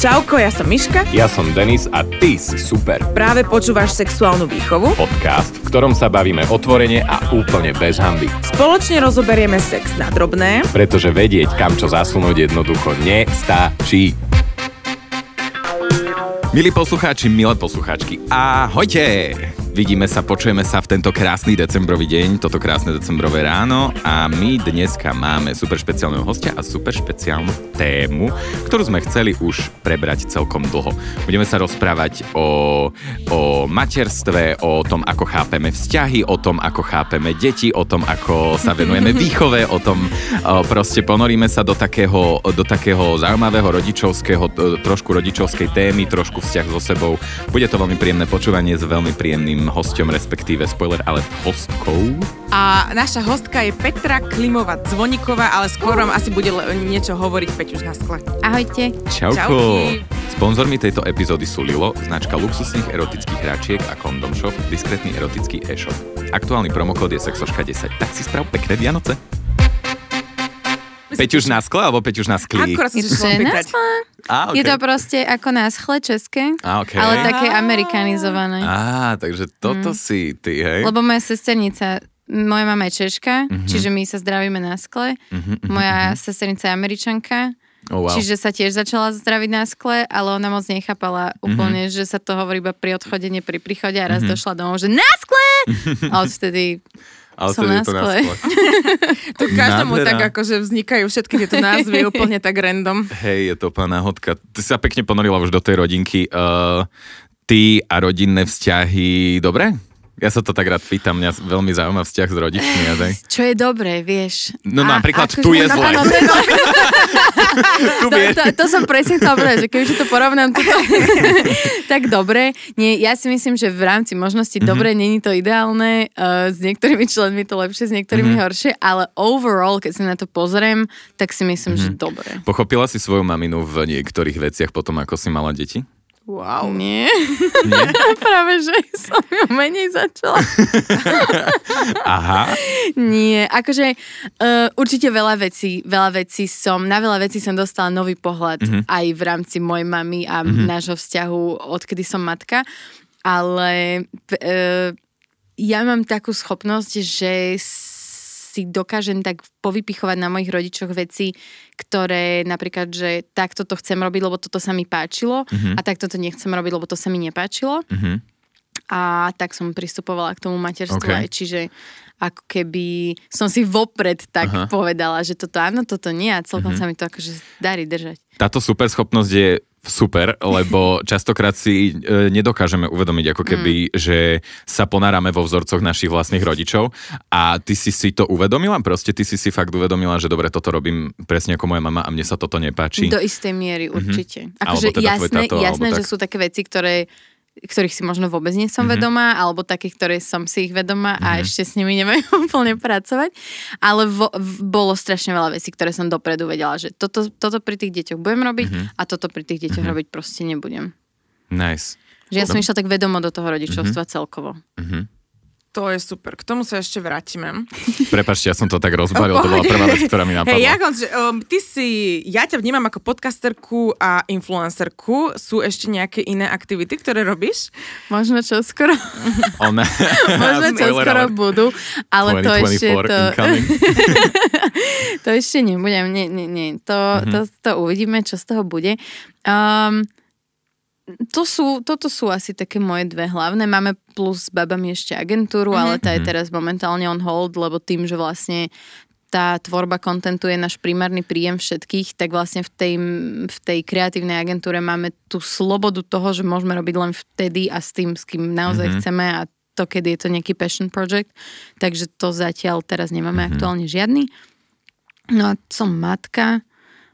Čauko, ja som Miška. Ja som Denis a ty si super. Práve počúvaš sexuálnu výchovu. Podcast, v ktorom sa bavíme otvorene a úplne bez hamby. Spoločne rozoberieme sex na drobné. Pretože vedieť, kam čo zasunúť jednoducho nestačí. Milí poslucháči, milé poslucháčky, ahojte! Vidíme sa, počujeme sa v tento krásny decembrový deň, toto krásne decembrové ráno a my dneska máme super špeciálneho hostia a super špeciálnu tému, ktorú sme chceli už prebrať celkom dlho. Budeme sa rozprávať o, o materstve, o tom, ako chápeme vzťahy, o tom, ako chápeme deti, o tom, ako sa venujeme výchove, o tom o, proste ponoríme sa do takého, do takého zaujímavého rodičovského, trošku rodičovskej témy, trošku vzťah so sebou. Bude to veľmi príjemné počúvanie s veľmi príjemným dnešným hostom, respektíve spoiler, ale hostkou. A naša hostka je Petra Klimová Zvoníková, ale skôr vám asi bude niečo hovoriť Peťuš na skle. Ahojte. Čauko. Čauky. Sponzormi tejto epizódy sú Lilo, značka luxusných erotických hračiek a Condom Shop, diskrétny erotický e-shop. Aktuálny promokód je sexoška10. Tak si sprav pekné Vianoce. Peťuž na skle alebo Peťuž na skli? Akorát som si na skle. A, okay. Je to proste ako na schle české, A, okay. ale také amerikanizované. Á, takže toto mm. si ty, hej? Lebo moja sesternica moja mama je Češka, mm-hmm. čiže my sa zdravíme na skle. Mm-hmm, moja mm-hmm. sesternica je Američanka, Oh, wow. Čiže sa tiež začala zdraviť na skle, ale ona moc nechápala mm-hmm. úplne, že sa to hovorí iba pri odchode, nie pri príchode a raz mm-hmm. došla domov, že na skle! A odvtedy ale som na skle. To každému Nádhera. tak akože vznikajú všetky tieto názvy úplne tak random. Hej, je to úplná náhodka. Ty sa pekne ponorila už do tej rodinky. Uh, ty a rodinné vzťahy, dobre? Ja sa to tak rád pýtam, mňa veľmi zaujíma vzťah s rodičmi. Ja tak? Čo je dobré, vieš? No a, napríklad tu je zle. No, tu to, to, to som presne chcela povedať, že keďže to porovnám tuto, tak dobre. Nie, ja si myslím, že v rámci možnosti mm-hmm. dobre, není to ideálne, uh, s niektorými členmi to lepšie, s niektorými mm-hmm. horšie, ale overall, keď sa na to pozriem, tak si myslím, mm-hmm. že dobre. Pochopila si svoju maminu v niektorých veciach potom, ako si mala deti? Wow. Nie. Nie? Práve, že som ju menej začala. Aha. Nie, akože uh, určite veľa vecí, veľa vecí som, na veľa vecí som dostala nový pohľad mm-hmm. aj v rámci mojej mamy a mm-hmm. nášho vzťahu, odkedy som matka, ale uh, ja mám takú schopnosť, že si dokážem tak povypichovať na mojich rodičoch veci, ktoré napríklad, že takto to chcem robiť, lebo toto sa mi páčilo uh-huh. a takto to nechcem robiť, lebo to sa mi nepáčilo. Uh-huh. A tak som pristupovala k tomu materstvu okay. aj, čiže ako keby som si vopred tak Aha. povedala, že toto áno, toto nie a celkom uh-huh. sa mi to akože darí držať. Táto super schopnosť je super, lebo častokrát si e, nedokážeme uvedomiť ako keby, mm. že sa ponárame vo vzorcoch našich vlastných rodičov a ty si si to uvedomila, proste ty si si fakt uvedomila, že dobre, toto robím presne ako moja mama a mne sa toto nepáči. Do istej miery mhm. určite. Mm-hmm. Akože teda jasné, tato, jasné že tak. sú také veci, ktoré ktorých si možno vôbec nie som mm-hmm. vedomá, alebo takých, ktoré som si ich vedomá mm-hmm. a mhm. ešte s nimi neviem úplne pracovať. Ale vo, v, bolo strašne veľa vecí, ktoré som dopredu vedela, že toto, toto pri tých deťoch budem robiť mm-hmm. a toto pri tých deťoch mm-hmm. robiť proste nebudem. Nice. Že ja som išla tak vedomo do toho rodičovstva mm-hmm. celkovo. Mm-hmm. To je super. K tomu sa ešte vrátime. Prepačte, ja som to tak rozbalil, to bola prvá vec, ktorá mi napadla. Hey, Jakon, že, um, ty si, ja ťa vnímam ako podcasterku a influencerku. Sú ešte nejaké iné aktivity, ktoré robíš? Možno čo skoro. Ona. Možno čo skoro budú, ale to ešte to... to ešte nebudem, nie, nie, nie. To, mm-hmm. to, to uvidíme, čo z toho bude. Um, to sú, toto sú asi také moje dve hlavné. Máme plus s babami ešte agentúru, mm-hmm. ale tá je mhm. teraz momentálne on hold, lebo tým, že vlastne tá tvorba kontentu je náš primárny príjem všetkých, tak vlastne v tej, v tej kreatívnej agentúre máme tú slobodu toho, že môžeme robiť len vtedy a s tým, s kým naozaj mm-hmm. chceme a to, kedy je to nejaký passion project. Takže to zatiaľ teraz nemáme mm-hmm. aktuálne žiadny. No a som matka,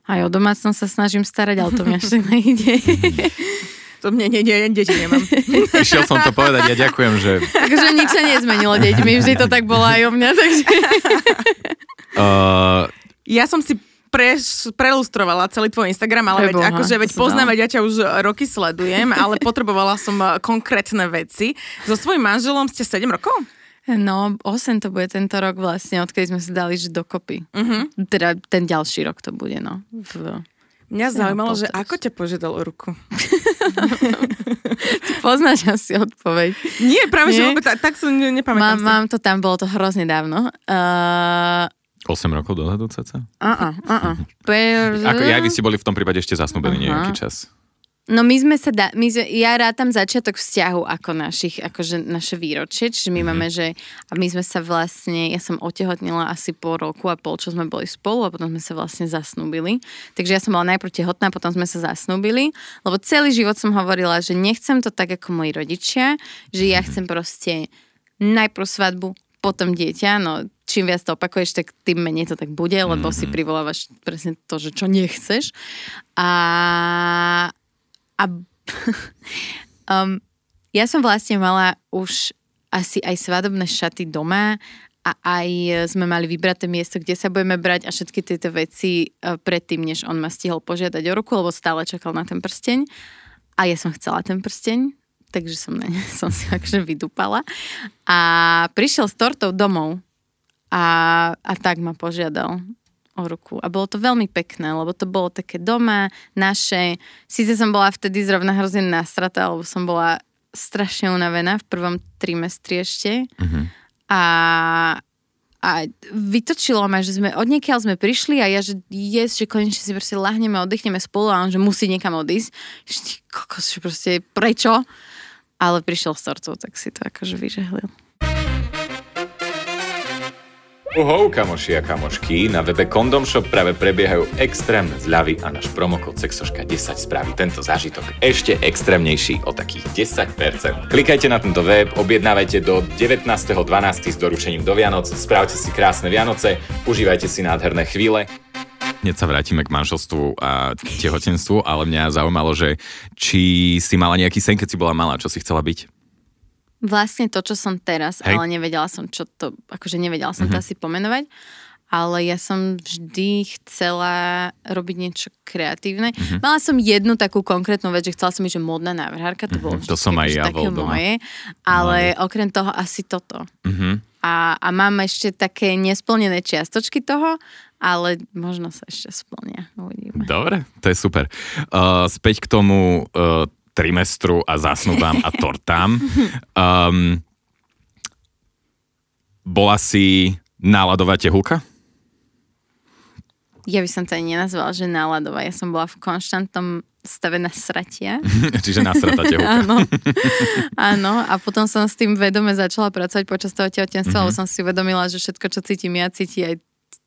aj o domácnosť sa snažím starať, ale to mi až nejde. To mne nie, nie, deti nemám. Išiel som to povedať, ja ďakujem, že... Takže nič sa nezmenilo deťmi, vždy to tak bolo aj o mňa, takže... Uh... Ja som si pre, prelustrovala celý tvoj Instagram, ale veď, akože veď poznám, veď ja ťa už roky sledujem, ale potrebovala som uh, konkrétne veci. So svojím manželom ste 7 rokov? No, 8 to bude tento rok vlastne, odkedy sme sa dali že dokopy. Uh-huh. Teda ten ďalší rok to bude, no. V Mňa zaujímalo, že ako ťa požiadal o ruku. Ty poznáš asi odpoveď. Nie, práve, Nie? že vôbec, tak, tak som ne, nepamätám mám, mám to tam, bolo to hrozne dávno. Uh, 8 rokov dozadu ceca? Uh-uh, uh-uh. Ako, ja, vy ste boli v tom prípade ešte zasnúbení uh-huh. nejaký čas. No my sme sa, da, my sme, ja rátam začiatok vzťahu ako našich, akože naše výročie, čiže my mm-hmm. máme, že a my sme sa vlastne, ja som otehotnila asi po roku a pol, čo sme boli spolu a potom sme sa vlastne zasnúbili. Takže ja som bola najprv tehotná, potom sme sa zasnúbili, lebo celý život som hovorila, že nechcem to tak ako moji rodičia, že ja mhm. chcem proste najprv svadbu, potom dieťa, no čím viac to opakuješ, tak tým menej to tak bude, lebo mm-hmm. si mhm. privolávaš presne to, že čo nechceš. A a um, ja som vlastne mala už asi aj svadobné šaty doma a aj sme mali vybraté miesto, kde sa budeme brať a všetky tieto veci uh, predtým, než on ma stihol požiadať o ruku, lebo stále čakal na ten prsteň. A ja som chcela ten prsteň, takže som, na ne, som si akože vydúpala. A prišiel s tortou domov a, a tak ma požiadal o ruku. A bolo to veľmi pekné, lebo to bolo také doma, naše. Sice som bola vtedy zrovna hrozne nastratá, lebo som bola strašne unavená v prvom trimestri ešte. Uh-huh. A, a vytočilo ma, že sme od niekiaľ sme prišli a ja, že jes, že konečne si proste lahneme, oddychneme spolu a on, že musí niekam odísť. Kokos, že proste prečo? Ale prišiel s tortou, tak si to akože vyžehlil. Uhou, kamoši a kamošky, na webe Condom Shop práve prebiehajú extrémne zľavy a náš promokód SEXOŠKA10 spraví tento zážitok ešte extrémnejší o takých 10%. Klikajte na tento web, objednávajte do 19.12. s doručením do Vianoc, správte si krásne Vianoce, užívajte si nádherné chvíle hneď sa vrátime k manželstvu a tehotenstvu, ale mňa zaujímalo, že či si mala nejaký sen, keď si bola malá, čo si chcela byť? Vlastne to, čo som teraz, Hej. ale nevedela som, čo to, akože nevedela som mm-hmm. to mhm. asi pomenovať, ale ja som vždy chcela robiť niečo kreatívne. Mm-hmm. Mala som jednu takú konkrétnu vec, že chcela som byť, že módna návrhárka, to bolo mm-hmm. to som aj ja také moje, ale Mladý. okrem toho asi toto. Mm-hmm. A, a mám ešte také nesplnené čiastočky toho, ale možno sa ešte splnia. Uvidíme. Dobre, to je super. Uh, späť k tomu uh, trimestru a zasnubám a tortám. Um, bola si náladová tehulka? Ja by som to ani nenazvala, že náladová. Ja som bola v konštantnom stave nasratia. Čiže nasratá tehulka. Áno. Áno. A potom som s tým vedome začala pracovať počas toho tehotenstva, mm-hmm. lebo som si uvedomila, že všetko, čo cítim ja, cíti aj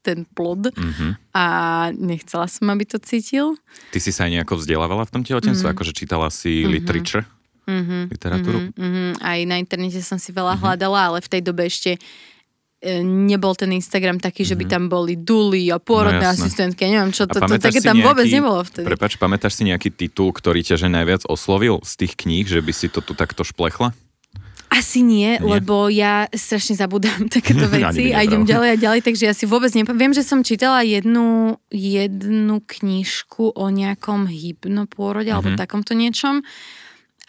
ten plod mm-hmm. a nechcela som, aby to cítil. Ty si sa aj nejako vzdelávala v tom tehotenstve? Mm-hmm. Akože čítala si mm-hmm. literature? Mm-hmm. Literatúru? Mm-hmm. Aj na internete som si veľa mm-hmm. hľadala, ale v tej dobe ešte e, nebol ten Instagram taký, že by mhm. tam boli duly a pôrodné no, asistentky, neviem čo, to, to také tam nejaký, vôbec nebolo vtedy. Prepač, pamätáš si nejaký titul, ktorý ťa že najviac oslovil z tých kníh, že by si to tu takto šplechla? Asi nie, nie, lebo ja strašne zabudám takéto veci a idem ďalej a ďalej, takže ja si vôbec nepamätám. Viem, že som čítala jednu, jednu knižku o nejakom hypnopôrode mm-hmm. alebo mhm. takomto niečom.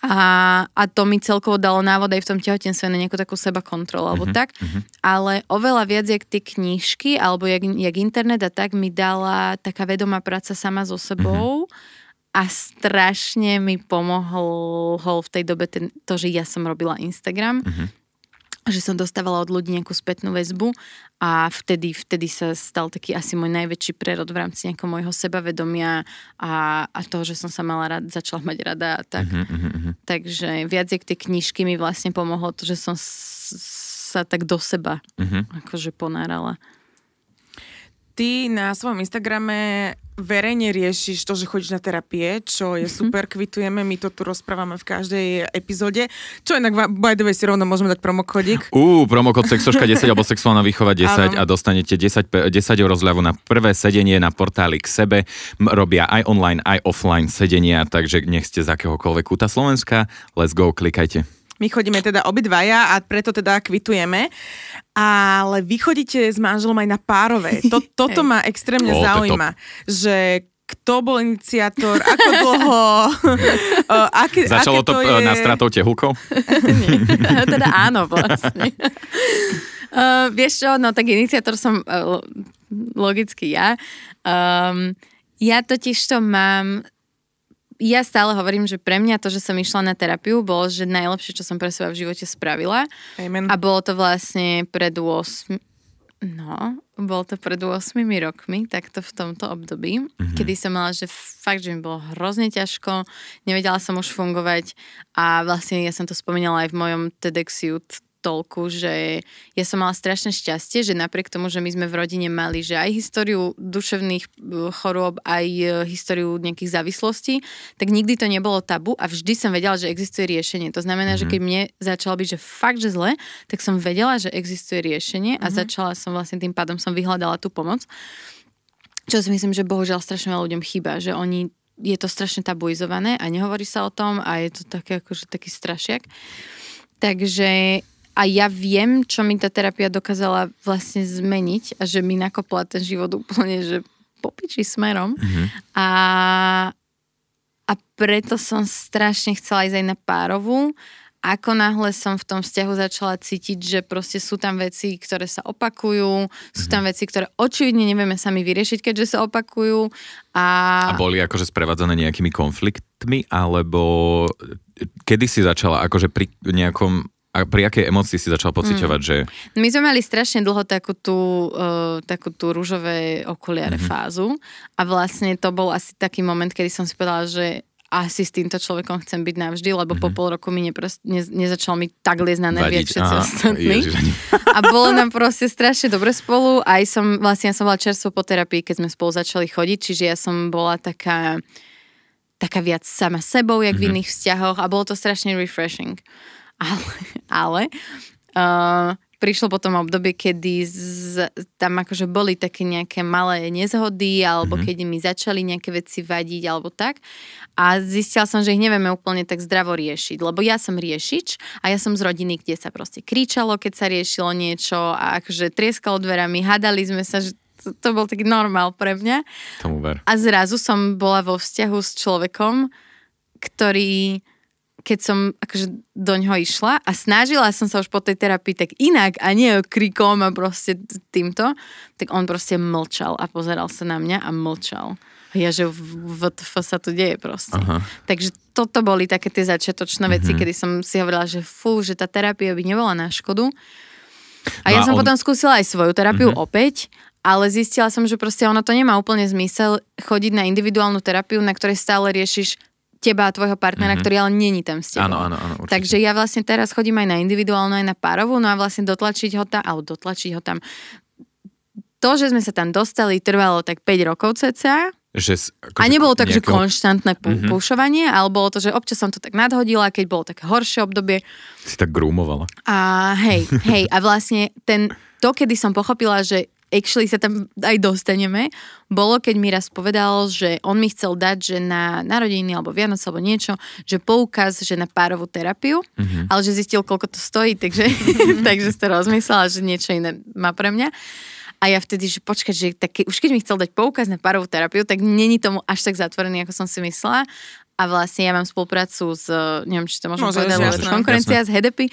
A, a to mi celkovo dalo návod aj v tom tehotenstve na nejakú takú seba kontrolu alebo mm-hmm. tak. Mm-hmm. Ale oveľa viac, jak tie knižky alebo jak, jak internet a tak mi dala taká vedomá práca sama so sebou. Mm-hmm a strašne mi pomohol v tej dobe ten, to, že ja som robila Instagram. Mm-hmm že som dostávala od ľudí nejakú spätnú väzbu a vtedy, vtedy sa stal taký asi môj najväčší prerod v rámci nejakého môjho sebavedomia a, a toho, že som sa mala rád, začala mať rada a tak. Mm-hmm. Takže viac jak tie knižky mi vlastne pomohlo to, že som s, sa tak do seba mm-hmm. akože ponárala ty na svojom Instagrame verejne riešiš to, že chodíš na terapie, čo je mm-hmm. super, kvitujeme, my to tu rozprávame v každej epizóde. Čo inak, by the way, si rovno môžeme dať promokodík. Ú, promokod sexoška 10 alebo sexuálna výchova 10 a dostanete 10, 10 eur zľavu na prvé sedenie na portáli k sebe. Robia aj online, aj offline sedenia, takže nech ste z akéhokoľvek kúta Slovenska. Let's go, klikajte. My chodíme teda obidvaja a preto teda kvitujeme. Ale vy chodíte s manželom aj na párové. To, toto ma extrémne oh, zaujíma. Že kto bol iniciátor, ako dlho, uh, aké, Začalo aké to, to je... na stratou tehulkou? teda áno, vlastne. Uh, vieš čo, no tak iniciátor som uh, logicky ja. Um, Ja totiž to mám ja stále hovorím, že pre mňa to, že som išla na terapiu, bolo, že najlepšie, čo som pre seba v živote spravila. Amen. A bolo to vlastne pred 8... No, bolo to pred 8 rokmi, takto v tomto období, mm-hmm. kedy som mala, že fakt, že mi bolo hrozne ťažko, nevedela som už fungovať a vlastne ja som to spomínala aj v mojom TEDx Youth toľku, že ja som mala strašné šťastie, že napriek tomu, že my sme v rodine mali, že aj históriu duševných e, chorôb, aj e, históriu nejakých závislostí, tak nikdy to nebolo tabu a vždy som vedela, že existuje riešenie. To znamená, mm-hmm. že keď mne začalo byť, že fakt, že zle, tak som vedela, že existuje riešenie a mm-hmm. začala som vlastne tým pádom som vyhľadala tú pomoc. Čo si myslím, že bohužiaľ strašne veľa ľuďom chýba, že oni je to strašne tabuizované a nehovorí sa o tom a je to také akože taký strašiak. Takže a ja viem, čo mi tá terapia dokázala vlastne zmeniť a že mi nakopla ten život úplne, že popiči smerom. Mm-hmm. A, a preto som strašne chcela ísť aj na párovú. Ako náhle som v tom vzťahu začala cítiť, že proste sú tam veci, ktoré sa opakujú, sú tam mhm. veci, ktoré očividne nevieme sami vyriešiť, keďže sa opakujú. A, a boli akože sprevádzané nejakými konfliktmi, alebo kedy si začala akože pri nejakom a pri akej emocii si začal pociťovať, mm. že... My sme mali strašne dlho takú tú, uh, takú tú rúžové okuliare mm-hmm. fázu a vlastne to bol asi taký moment, kedy som si povedala, že asi s týmto človekom chcem byť navždy, lebo mm-hmm. po mhm. pol roku mi nepros- ne, nezačal mi tak liezť na nervy, všetci ostatní. A bolo nám proste strašne dobre spolu. Aj som, vlastne ja som bola čerstvo po terapii, keď sme spolu začali chodiť, čiže ja som bola taká taká viac sama sebou, jak mm-hmm. v mhm. iných vzťahoch a bolo to strašne refreshing ale, ale uh, prišlo potom obdobie, kedy z, tam akože boli také nejaké malé nezhody, alebo mm-hmm. kedy mi začali nejaké veci vadiť, alebo tak. A zistila som, že ich nevieme úplne tak zdravo riešiť, lebo ja som riešič a ja som z rodiny, kde sa proste kričalo, keď sa riešilo niečo a akože trieskalo dverami, hadali sme sa, že to, to bol taký normál pre mňa. Tomu ver. A zrazu som bola vo vzťahu s človekom, ktorý keď som akože do ňoho išla a snažila som sa už po tej terapii tak inak a nie krikom a proste týmto, tak on proste mlčal a pozeral sa na mňa a mlčal. Ja, že v TF sa to deje proste. Aha. Takže toto boli také tie začiatočné veci, mm-hmm. kedy som si hovorila, že fú, že tá terapia by nebola na škodu. A no ja a som on... potom skúsila aj svoju terapiu mm-hmm. opäť, ale zistila som, že proste ono to nemá úplne zmysel chodiť na individuálnu terapiu, na ktorej stále riešiš teba a tvojho partnera, mm-hmm. ktorý ale není tam s tebou. Áno, áno, áno. Takže ja vlastne teraz chodím aj na individuálnu, aj na párovú, no a vlastne dotlačiť ho tam, alebo dotlačiť ho tam. To, že sme sa tam dostali, trvalo tak 5 rokov cca. Že, akože a nebolo tak, nejakého... že konštantné pu- mm-hmm. púšovanie, ale bolo to, že občas som to tak nadhodila, keď bolo také horšie obdobie. Si tak grúmovala. A hej, hej, a vlastne ten, to, kedy som pochopila, že actually sa tam aj dostaneme, bolo, keď mi raz povedal, že on mi chcel dať, že na narodeniny alebo Vianoc alebo niečo, že poukaz, že na párovú terapiu, mm-hmm. ale že zistil, koľko to stojí, takže, takže si to rozmyslela, že niečo iné má pre mňa. A ja vtedy, že počkať, že tak, už keď mi chcel dať poukaz na párovú terapiu, tak není tomu až tak zatvorený, ako som si myslela. A vlastne ja mám spoluprácu s, neviem, či to môžem Môže, povedať, jasné, konkurencia jasné. s Hedepy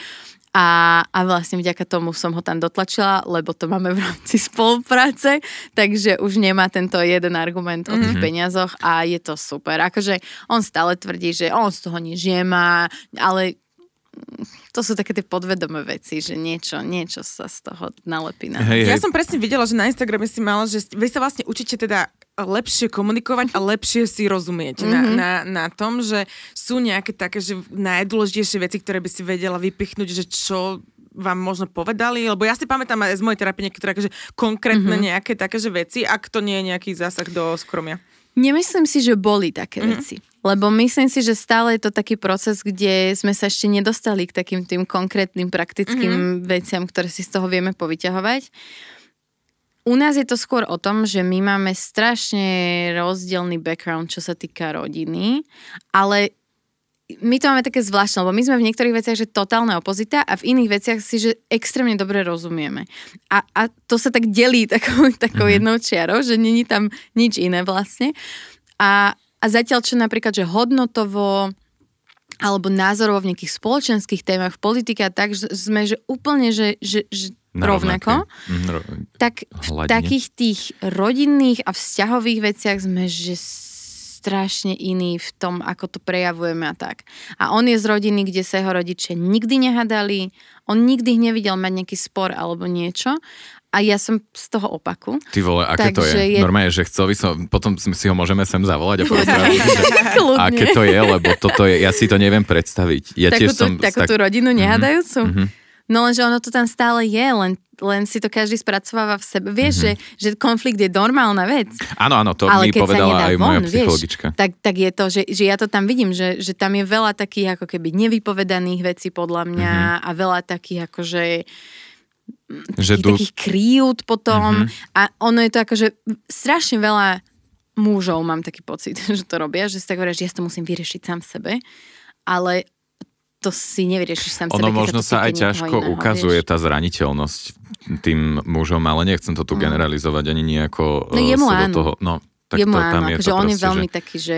a, a vlastne vďaka tomu som ho tam dotlačila, lebo to máme v rámci spolupráce, takže už nemá tento jeden argument o tých mhm. peniazoch a je to super. Akože on stále tvrdí, že on z toho nič nemá, ale to sú také tie podvedomé veci, že niečo, niečo sa z toho nalepí na. Hej, ja hej. som presne videla, že na Instagrame si mala, že vy sa vlastne učíte teda lepšie komunikovať a lepšie si rozumieť mm-hmm. na, mhm. na, na tom, že sú nejaké také, že najdôležitejšie veci, ktoré by si vedela vypichnúť, že čo vám možno povedali, lebo ja si pamätám aj z mojej terapie niektoré akože konkrétne mm-hmm. nejaké také že veci, ak to nie je nejaký zásah do skromia. Nemyslím si, že boli také mm-hmm. veci. Lebo myslím si, že stále je to taký proces, kde sme sa ešte nedostali k takým tým konkrétnym praktickým mm-hmm. veciam, ktoré si z toho vieme povyťahovať. U nás je to skôr o tom, že my máme strašne rozdielný background, čo sa týka rodiny, ale my to máme také zvláštne, lebo my sme v niektorých veciach, že totálne opozita a v iných veciach si, že extrémne dobre rozumieme. A, a to sa tak delí takou, takou mm-hmm. jednou čiarou, že není tam nič iné vlastne. A, a zatiaľ, čo napríklad, že hodnotovo alebo názorovo v nejakých spoločenských témach, v politike a tak, že sme že úplne, že, že, že Na rovnako, rovnakej, mm, ro- tak v hladine. takých tých rodinných a vzťahových veciach sme že strašne iní v tom, ako to prejavujeme a tak. A on je z rodiny, kde sa jeho rodičia nikdy nehadali, on nikdy nevidel mať nejaký spor alebo niečo a ja som z toho opaku. Ty vole, aké to Takže je? je- Normálne, že chcel by som, potom si ho môžeme sem zavolať a Kľudne. aké to je, lebo toto je, ja si to neviem predstaviť. Ja tiež takúto, som... takúto tak, rodinu nehadajúcu. mhm. No lenže ono to tam stále je, len, len si to každý spracováva v sebe. Vieš, Mhm. že, že konflikt je normálna vec. áno, áno, to ale mi povedala aj moja von, psychologička. Vieš, tak, tak je to, že, že ja to tam vidím, že, že tam je veľa takých ako keby nevypovedaných vecí podľa mňa Mhm. a veľa takých akože Že takých, du... takých kryút potom Mhm. a ono je to akože strašne veľa mužov mám taký pocit, že to robia, že si tak hovoria, že ja to musím vyriešiť sám v sebe, ale to si nevyriešiš sám Ono sebe, možno sa aj ťažko iného, ukazuje vieš. tá zraniteľnosť tým mužom, ale nechcem to tu generalizovať ani nejako No eh, jemu áno. toho... No, tak Jemu to, áno, tam je akože to on je proste, veľmi že... taký, že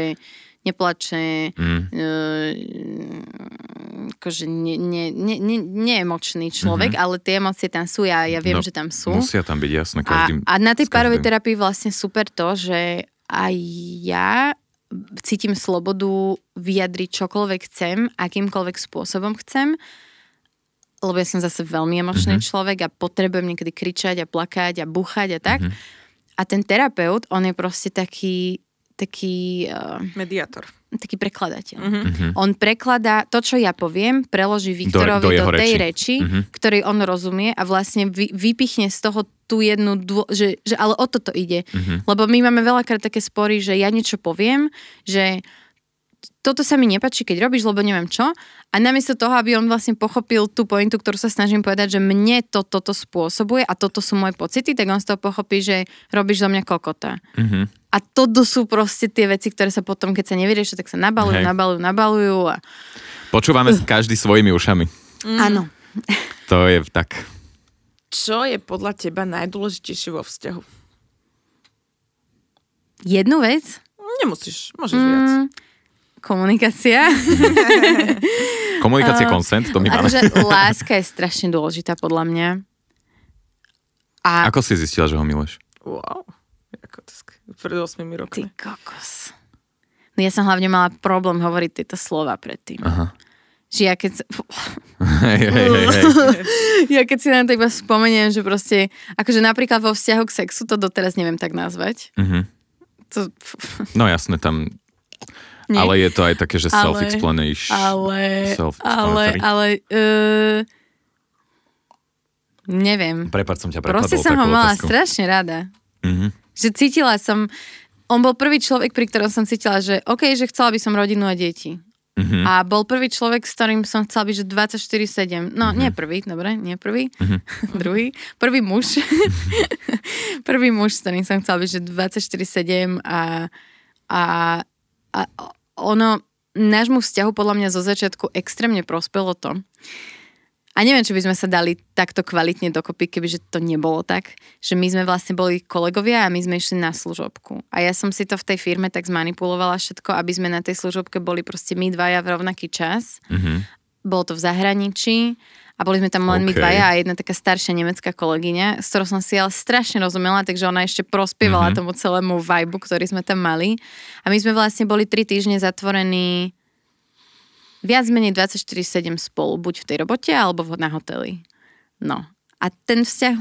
neplače, Mm, uh, akože ne, ne, ne, ne, neemočný človek, mm-hmm. ale tie emócie tam sú, ja, ja viem, No, že tam sú. Musia tam byť jasné A, každým... a na tej párovej terapii vlastne super to, že aj ja cítim slobodu vyjadriť čokoľvek chcem, akýmkoľvek spôsobom chcem, lebo ja som zase veľmi emočný Mhm. mm-hmm. človek a potrebujem niekedy kričať a plakať a búchať a tak. Mhm. Mm-hmm. A ten terapeut, on je proste taký, taký, uh, Mediátor. taký prekladateľ. Mhm. Mhm. On prekladá to, čo ja poviem, preloží Viktorovi do do, jeho tej reči. reči, Mhm. ktorej on rozumie a vlastne vy, vypichne z toho tú jednu, dô, že, že ale o toto ide. Mhm. Lebo my máme veľakrát také spory, že ja niečo poviem, že toto sa mi nepačí, keď robíš, lebo neviem čo. A namiesto toho, aby on vlastne pochopil tú pointu, ktorú sa snažím povedať, že mne to toto spôsobuje a toto sú moje pocity, tak on z toho pochopí, že robíš zo mňa kokota. Mhm. A toto sú proste tie veci, ktoré sa potom, keď sa nevyriešia, tak sa nabalujú, Hej. nabalujú, nabalujú. A... Počúvame každý svojimi ušami. Mm. Áno. To je tak. Čo je podľa teba najdôležitejšie vo vzťahu? Jednu vec, Nemusíš, môžeš viac. mm, komunikácia. Komunikácia, consent, to my máme. Akože láska je strašne dôležitá podľa mňa. A Ako si zistila, že ho miluješ? Wow. Ako to sk- pred 8 ty rokmi. kokos. No ja som hlavne mala problém hovoriť tieto slova predtým. Aha. Že ja keď, sa- Hej, hej, hej, ja keď si na to iba spomeniem, že proste, akože napríklad vo vzťahu k sexu to doteraz neviem tak nazvať. Mhm. To, No jasné, tam... nie. Ale je to aj také, že Ale- self-explanation. ale, ale, Self-explanatory. ale, uh, neviem. Prepáč, som ťa prepadol Proste som ho mala otázku. strašne rada. Mhm. Že cítila som, on bol prvý človek, pri ktorom som cítila, že OK, že chcela by som rodinu a deti. Mhm. A bol prvý človek, s ktorým som chcela byť, že 24-7. No, nie prvý, dobre, nie prvý. Mhm. Druhý. Prvý muž. prvý muž, s ktorým som chcela byť, že 24-7 a, a, a ono, nášmu vzťahu podľa mňa zo začiatku extrémne prospelo to. A neviem, či by sme sa dali takto kvalitne dokopy, kebyže to nebolo tak, že my sme vlastne boli kolegovia a my sme išli na služobku. A ja som si to v tej firme tak zmanipulovala všetko, aby sme na tej služobke boli proste my dvaja v rovnaký čas. Mhm. Bolo to v zahraničí a boli sme tam len my OK. dvaja a jedna taká staršia nemecká kolegyňa, s ktorou som si ale strašne rozumela, takže ona ešte prospievala Mhm. tomu celému vibu, ktorý sme tam mali. A my sme vlastne boli tri týždne zatvorení viac menej 24-7 spolu, buď v tej robote, alebo v- na hoteli. No. A ten vzťah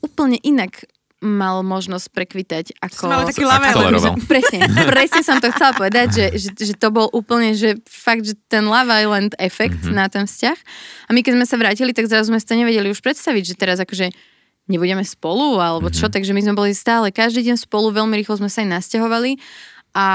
úplne inak mal možnosť prekvitať ako... Mali taký akceleroval. Presne, presne som to chcela povedať, že, že, že to bol úplne, že fakt, že ten Love Island efekt Mhm. mm-hmm. na ten vzťah. A my keď sme sa vrátili, tak zrazu sme si to nevedeli už predstaviť, že teraz akože nebudeme spolu, alebo čo, takže my sme boli stále každý deň spolu, veľmi rýchlo sme sa aj nasťahovali a,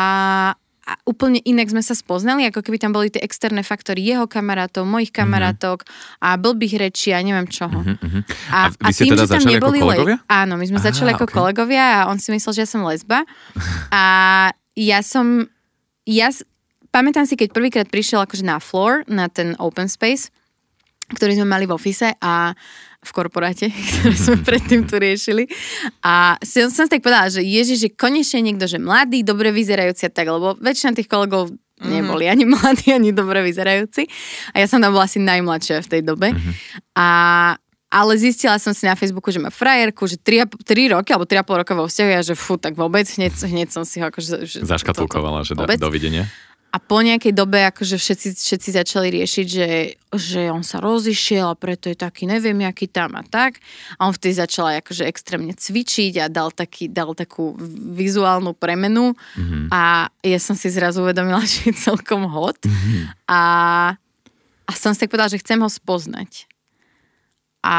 a úplne inak sme sa spoznali, ako keby tam boli tie externé faktory jeho kamarátov, mojich kamarátok a blbých rečí a neviem čoho. Mhm. A, A vy ste teda začali ako kolegovia? Le- áno, my sme Á, začali ako ok. kolegovia a on si myslel, že ja som lesba. A ja som, ja pamätám si, keď prvýkrát prišiel akože na floor, na ten open space, ktorý sme mali v office a v korporáte, ktoré sme predtým tu riešili. A si, som si tak povedala, že ježiš, že konečne niekto, že mladý, dobre vyzerajúci a tak, lebo väčšina tých kolegov neboli ani mladí, ani dobre vyzerajúci. A ja som tam bola asi najmladšia v tej dobe. A, ale zistila som si na Facebooku, že má frajerku, že 3, 3 roky alebo 3,5 roka vo vzťahu a že fú, tak vôbec hneď, hneď som si ho akože... Že Zaškatulkovala, že dovidenia. A po nejakej dobe akože všetci, všetci začali riešiť, že, že on sa rozišiel a preto je taký neviem, aký tam a tak. A on vtedy začal akože extrémne cvičiť a dal, taký, dal takú vizuálnu premenu mm-hmm. a ja som si zrazu uvedomila, že je celkom hot. Mm-hmm. A, a som si tak povedala, že chcem ho spoznať. A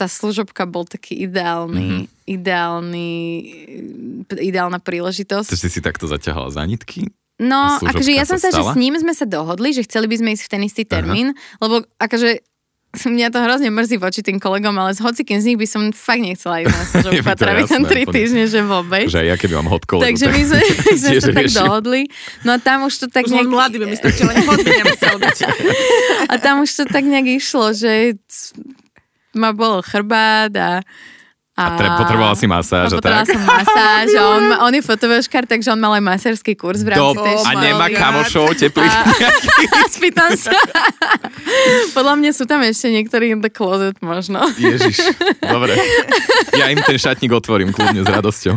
tá služobka bol taký ideálny, mm-hmm. ideálny, ideálna príležitosť. To si si takto zaťahala za nitky? No, akože ja som sa, že s ním sme sa dohodli, že chceli by sme ísť v ten istý termín, Aha. lebo akože mňa to hrozne mrzí voči tým kolegom, ale s hocikým z nich by som fakt nechcela ísť na služobku tráviť tam tri týždne, že vôbec. Že ja keby mám hot kolegu, Takže my sme, my sme sa tak dohodli. No a tam už to tak už nejak... mladý by mi. A tam už to tak nejak išlo, že ma bol chrbát a a, a tre, potrebovala si masáž, a potrebovala tak? som masáž a on, on je fotovoškár, takže on mal aj masážský kurz v rámci Do, tej A nemá kamošov teplých a, Spýtam sa. Podľa mňa sú tam ešte niektorí in the closet možno. Ježiš, dobre. Ja im ten šatník otvorím kľudne s radosťou.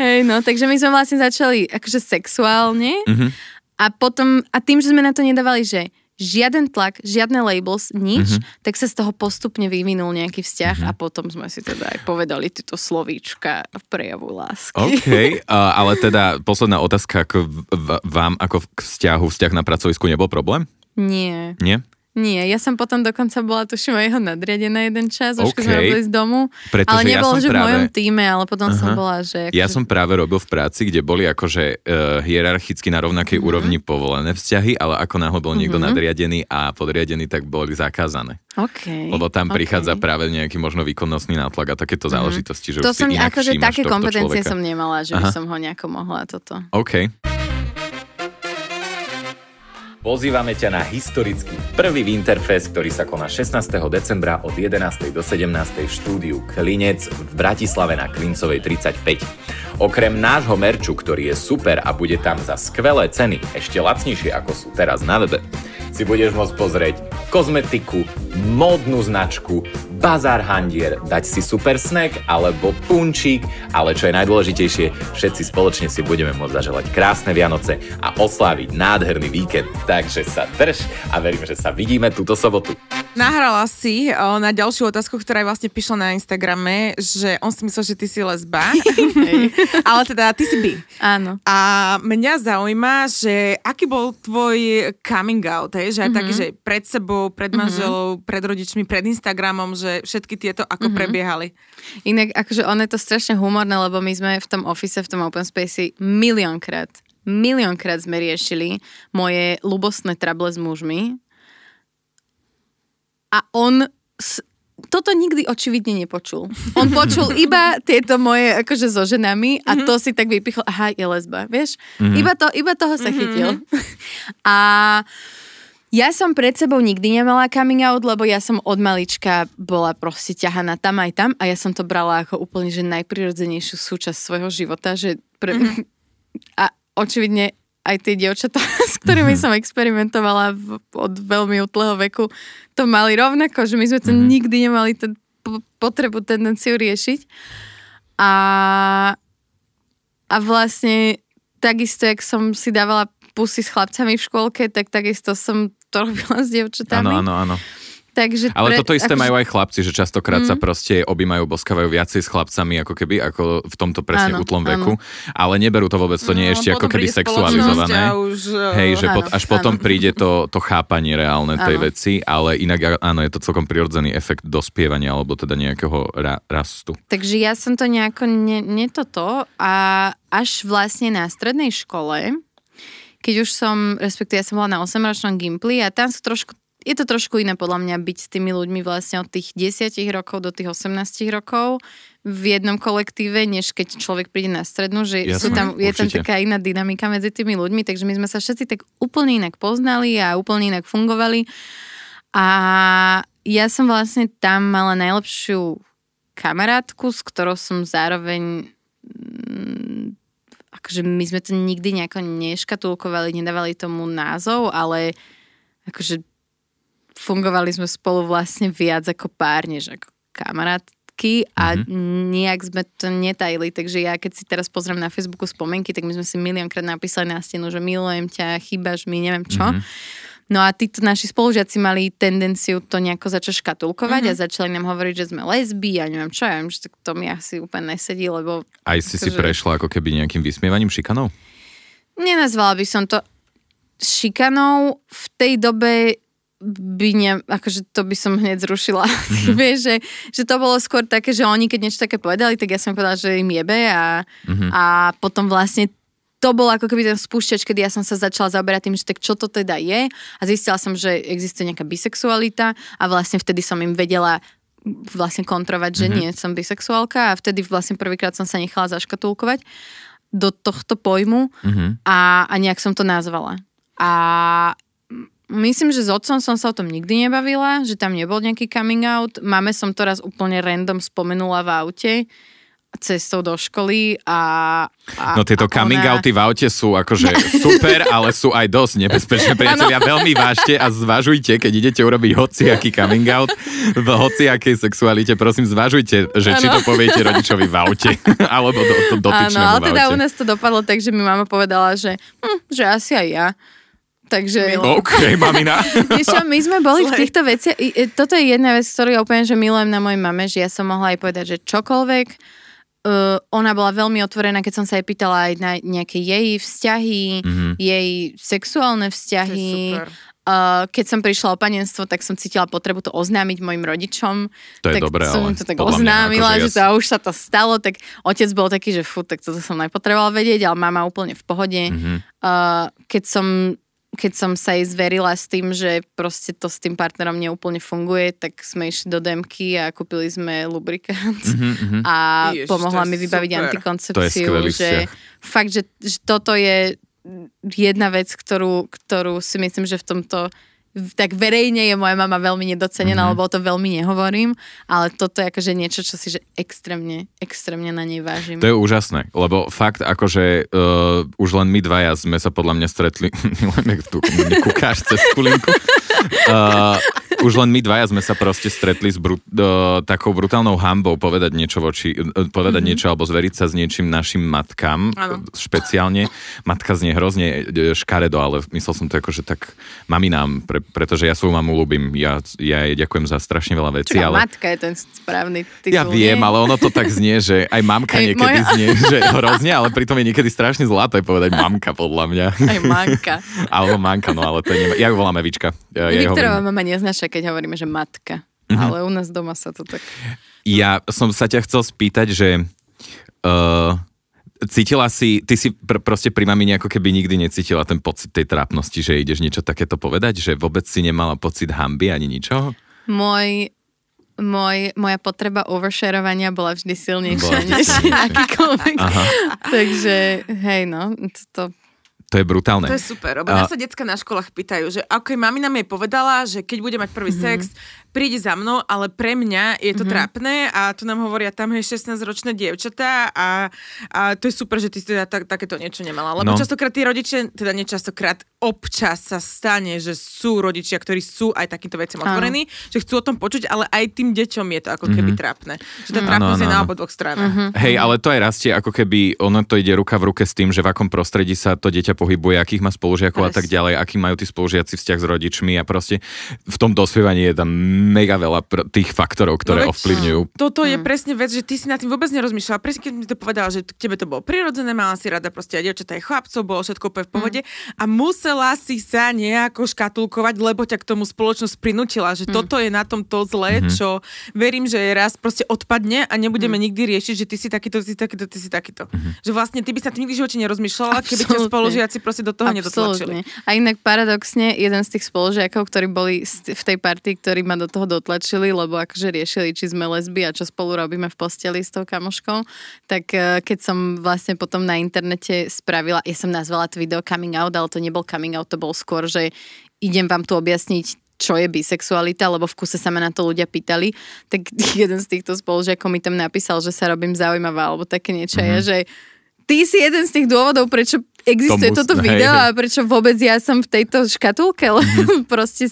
Hej, no, takže my sme vlastne začali akože sexuálne mm-hmm. a potom, a tým, že sme na to nedávali, že žiaden tlak, žiadne labels, nič, mm-hmm. tak sa z toho postupne vyvinul nejaký vzťah mm-hmm. a potom sme si teda aj povedali tieto slovíčka v prejavu lásky. OK, uh, ale teda posledná otázka k v, vám ako k vzťahu, vzťah na pracovisku nebol problém? Nie. Nie? Nie, ja som potom dokonca bola tuším aj jeho nadriadená jeden čas, už okay. keď sme robili z domu. Pretože ale nebolo, ja že práve... v mojom týme, ale potom Aha. som bola, že... Akože... Ja som práve robil v práci, kde boli akože uh, hierarchicky na rovnakej mm-hmm. úrovni povolené vzťahy, ale ako náhle bol niekto mm-hmm. nadriadený a podriadený, tak boli zakázané. Okay. Lebo tam okay. prichádza práve nejaký možno výkonnostný nátlak a takéto mm-hmm. záležitosti, že to už som, si akože také kompetencie človeka. som nemala, že Aha. by som ho nejako mohla toto. OK. Pozývame ťa na historický prvý Winterfest, ktorý sa koná 16. decembra od 11. do 17. v štúdiu Klinec v Bratislave na Klincovej 35. Okrem nášho merču, ktorý je super a bude tam za skvelé ceny, ešte lacnejšie ako sú teraz na webe, si budeš môcť pozrieť kozmetiku, módnu značku, bazár handier, dať si super snack alebo punčík, ale čo je najdôležitejšie, všetci spoločne si budeme môcť zaželať krásne Vianoce a osláviť nádherný víkend. Takže sa drž a verím, že sa vidíme túto sobotu. Nahrala si o, na ďalšiu otázku, ktorá je vlastne píšla na Instagrame, že on si myslel, že ty si lesba, ale teda ty si by. Áno. A mňa zaujíma, že aký bol tvoj coming out, hej? že aj mm-hmm. taký, že pred sebou, pred manželou, mm-hmm. pred rodičmi, pred Instagramom, že všetky tieto ako mm-hmm. prebiehali. Inak akože ono je to strašne humorné, lebo my sme v tom office, v tom open space miliónkrát, miliónkrát sme riešili moje ľubostné trable s mužmi a on s, toto nikdy očividne nepočul. On počul iba tieto moje akože so ženami a mm-hmm. to si tak vypichol, aha, je lesba, vieš? Mm-hmm. Iba, to, iba toho sa mm-hmm. chytil. a ja som pred sebou nikdy nemala coming out, lebo ja som od malička bola proste ťahaná tam aj tam a ja som to brala ako úplne že najprirodzenejšiu súčasť svojho života, že pre... mm-hmm. a očividne aj tie dievčatá, s ktorými mm-hmm. som experimentovala v, od veľmi útleho veku, to mali rovnako, že my sme to mm-hmm. nikdy nemali ten potrebu, tendenciu riešiť. A, a vlastne takisto, jak som si dávala pusy s chlapcami v škôlke, tak takisto som to robila s dievčatami. Áno, áno, áno. Takže Ale pre, toto isté ako... majú aj chlapci, že častokrát mm. sa proste objímajú, boskávajú viacej s chlapcami, ako keby, ako v tomto presne áno, útlom veku. Áno. Ale neberú to vôbec, to nie je no, ešte ako keby sexualizované. Už, Hej, že áno, pot, až áno. potom príde to, to chápanie reálne tej áno. veci, ale inak áno, je to celkom prirodzený efekt dospievania, alebo teda nejakého ra, rastu. Takže ja som to nejako ne, ne toto a až vlastne na strednej škole, keď už som, respektíve ja som bola na 8-ročnom Gimply a tam sú trošku je to trošku iné podľa mňa byť s tými ľuďmi vlastne od tých 10 rokov do tých 18 rokov v jednom kolektíve, než keď človek príde na strednú, že Jasne, sú tam, je tam taká iná dynamika medzi tými ľuďmi, takže my sme sa všetci tak úplne inak poznali a úplne inak fungovali. A ja som vlastne tam mala najlepšiu kamarátku, s ktorou som zároveň mm, akože my sme to nikdy nejako neškatulkovali, nedávali tomu názov, ale akože fungovali sme spolu vlastne viac ako pár, než ako kamarátky a mm-hmm. nejak sme to netajili, takže ja keď si teraz pozriem na Facebooku spomienky, tak my sme si miliónkrát napísali na stenu, že milujem ťa, chýbaš mi, neviem čo. Mm-hmm. No a títo naši spolužiaci mali tendenciu to nejako začať škatulkovať mm-hmm. a začali nám hovoriť, že sme lesby a neviem čo, ja viem, že to mi asi úplne nesedí, lebo... Aj si si prešla ako keby nejakým vysmievaním, šikanou? Nenazvala by som to šikanou. V tej dobe by ne, akože to by som hneď zrušila. Mm-hmm. Vieš, že, že to bolo skôr také, že oni keď niečo také povedali, tak ja som povedala, že im jebe a, mm-hmm. a potom vlastne to bol ako keby ten spúšťač, kedy ja som sa začala zaoberať tým, že tak čo to teda je a zistila som, že existuje nejaká bisexualita a vlastne vtedy som im vedela vlastne kontrovať, že mm-hmm. nie som bisexuálka a vtedy vlastne prvýkrát som sa nechala zaškatulkovať do tohto pojmu mm-hmm. a, a nejak som to nazvala. A myslím, že s otcom som sa o tom nikdy nebavila, že tam nebol nejaký coming out. Máme som to raz úplne random spomenula v aute, cestou do školy a... a no tieto a coming ona... outy v aute sú akože super, ale sú aj dosť nebezpečné. Priatelia, veľmi vážte a zvažujte, keď idete urobiť hociaký coming out v hociakej sexualite, prosím, zvažujte, že ano. či to poviete rodičovi v aute, alebo do, do, dotyčnému Áno, ale teda u nás to dopadlo tak, že mi mama povedala, že, hm, že asi aj ja. Takže... OK, mamina. my sme boli v týchto veciach. Toto je jedna vec, ktorú ja úplne, že milujem na mojej mame, že ja som mohla aj povedať, že čokoľvek, uh, ona bola veľmi otvorená, keď som sa jej pýtala aj na nejaké jej vzťahy, mm-hmm. jej sexuálne vzťahy. Uh, keď som prišla o panenstvo, tak som cítila potrebu to oznámiť mojim rodičom. To je tak dobré, som ale to tak oznámila, mňa, akože že to, už sa to stalo, tak otec bol taký, že fú, tak toto som nepotrebovala vedieť, ale mama úplne v pohode. Mm-hmm. Uh, keď som keď som sa jej zverila s tým, že proste to s tým partnerom neúplne funguje, tak sme išli do demky a kúpili sme lubrikant mm-hmm, a Ježiš, pomohla mi vybaviť super. antikoncepciu. že fakt, že, že toto je jedna vec, ktorú, ktorú si myslím, že v tomto tak verejne je moja mama veľmi nedocenená, mm-hmm. lebo o to veľmi nehovorím, ale toto je akože niečo, čo si že extrémne, extrémne na nej vážim. To je úžasné, lebo fakt akože uh, už len my dvaja sme sa podľa mňa stretli, len tu kúkáš cez kulinku, uh, už len my dvaja sme sa proste stretli s bru, uh, takou brutálnou hambou povedať niečo voči, uh, povedať mm-hmm. niečo alebo zveriť sa s niečím našim matkám, ano. špeciálne. Matka znie hrozne e, škaredo, ale myslel som to ako, že tak maminám, pre, pretože ja svoju mamu ľúbim. Ja, ja jej ďakujem za strašne veľa vecí. Čo, ale... matka je ten správny titul, Ja viem, nie? ale ono to tak znie, že aj mamka aj niekedy moja... znie, že hrozne, ale pritom je niekedy strašne zlaté povedať mamka, podľa mňa. Aj manka. Alebo manka, no ale to je... Nema... Ja ju volám Evička. Ja, ja Viktorová mama neznaša keď hovoríme, že matka. Mm-hmm. Ale u nás doma sa to tak... Ja som sa ťa chcel spýtať, že uh, cítila si, ty si pr- proste pri mamine ako keby nikdy necítila ten pocit tej trápnosti, že ideš niečo takéto povedať, že vôbec si nemala pocit hamby ani ničoho? Môj môj, moja potreba oversharovania bola vždy silnejšia bola než akýkoľvek. Takže hej no, to, to je brutálne. To je super, lebo a... sa decka na školách pýtajú, že ako mamina mi povedala, že keď bude mať prvý mm-hmm. sex, príde za mnou, ale pre mňa je to mm-hmm. trápne a tu nám hovoria, tam je 16-ročné dievčatá a, a to je super, že ty si teda tak, takéto niečo nemala. Lebo no. častokrát tí rodičia, teda nečastokrát, občas sa stane, že sú rodičia, ktorí sú aj takýmto veciam otvorení, že chcú o tom počuť, ale aj tým deťom je to ako keby mm-hmm. trápne. Že tá mm. trápnosť je na obidvoch stranách. Mm-hmm. Hej, ale to aj rastie ako keby, ono to ide ruka v ruke s tým, že v akom prostredí sa to dieťa pohybuje, akých má spolužiakov yes. a tak ďalej, aký majú tí spolužiaci vzťah s rodičmi a proste v tom dospievaní je tam mega veľa pr- tých faktorov, ktoré no, ovplyvňujú. Toto je hmm. presne vec, že ty si na tým vôbec nerozmýšľala. Presne keď mi to povedala, že k tebe to bolo prirodzené, mala si rada proste aj dievčatá, aj chlapcov, bolo všetko úplne v mhm. pohode hmm. a musela si sa nejako škatulkovať, lebo ťa k tomu spoločnosť prinútila, že hmm. toto je na tom to zlé, hmm. čo verím, že raz proste odpadne a nebudeme hmm. nikdy riešiť, že ty si takýto, ty si takýto, ty si takýto. Hmm. Že vlastne ty by sa tým nikdy živote nerozmýšľala, keby ťa spolužiaci proste do toho nedotlačili. A inak paradoxne, jeden z tých spolužiakov, ktorí boli v tej partii, ktorí ma do toho dotlačili, lebo akože riešili, či sme lesby a čo spolu robíme v posteli s tou kamoškou, tak e, keď som vlastne potom na internete spravila, ja som nazvala to video coming out, ale to nebol coming out, to bol skôr, že idem vám tu objasniť, čo je bisexualita, lebo v kuse sa ma na to ľudia pýtali, tak jeden z týchto spolužiakov mi tam napísal, že sa robím zaujímavá, alebo také niečo mm-hmm. je, že ty si jeden z tých dôvodov, prečo existuje Tomu, toto video hej, hej. a prečo vôbec ja som v tejto škatulke, lebo mm-hmm. proste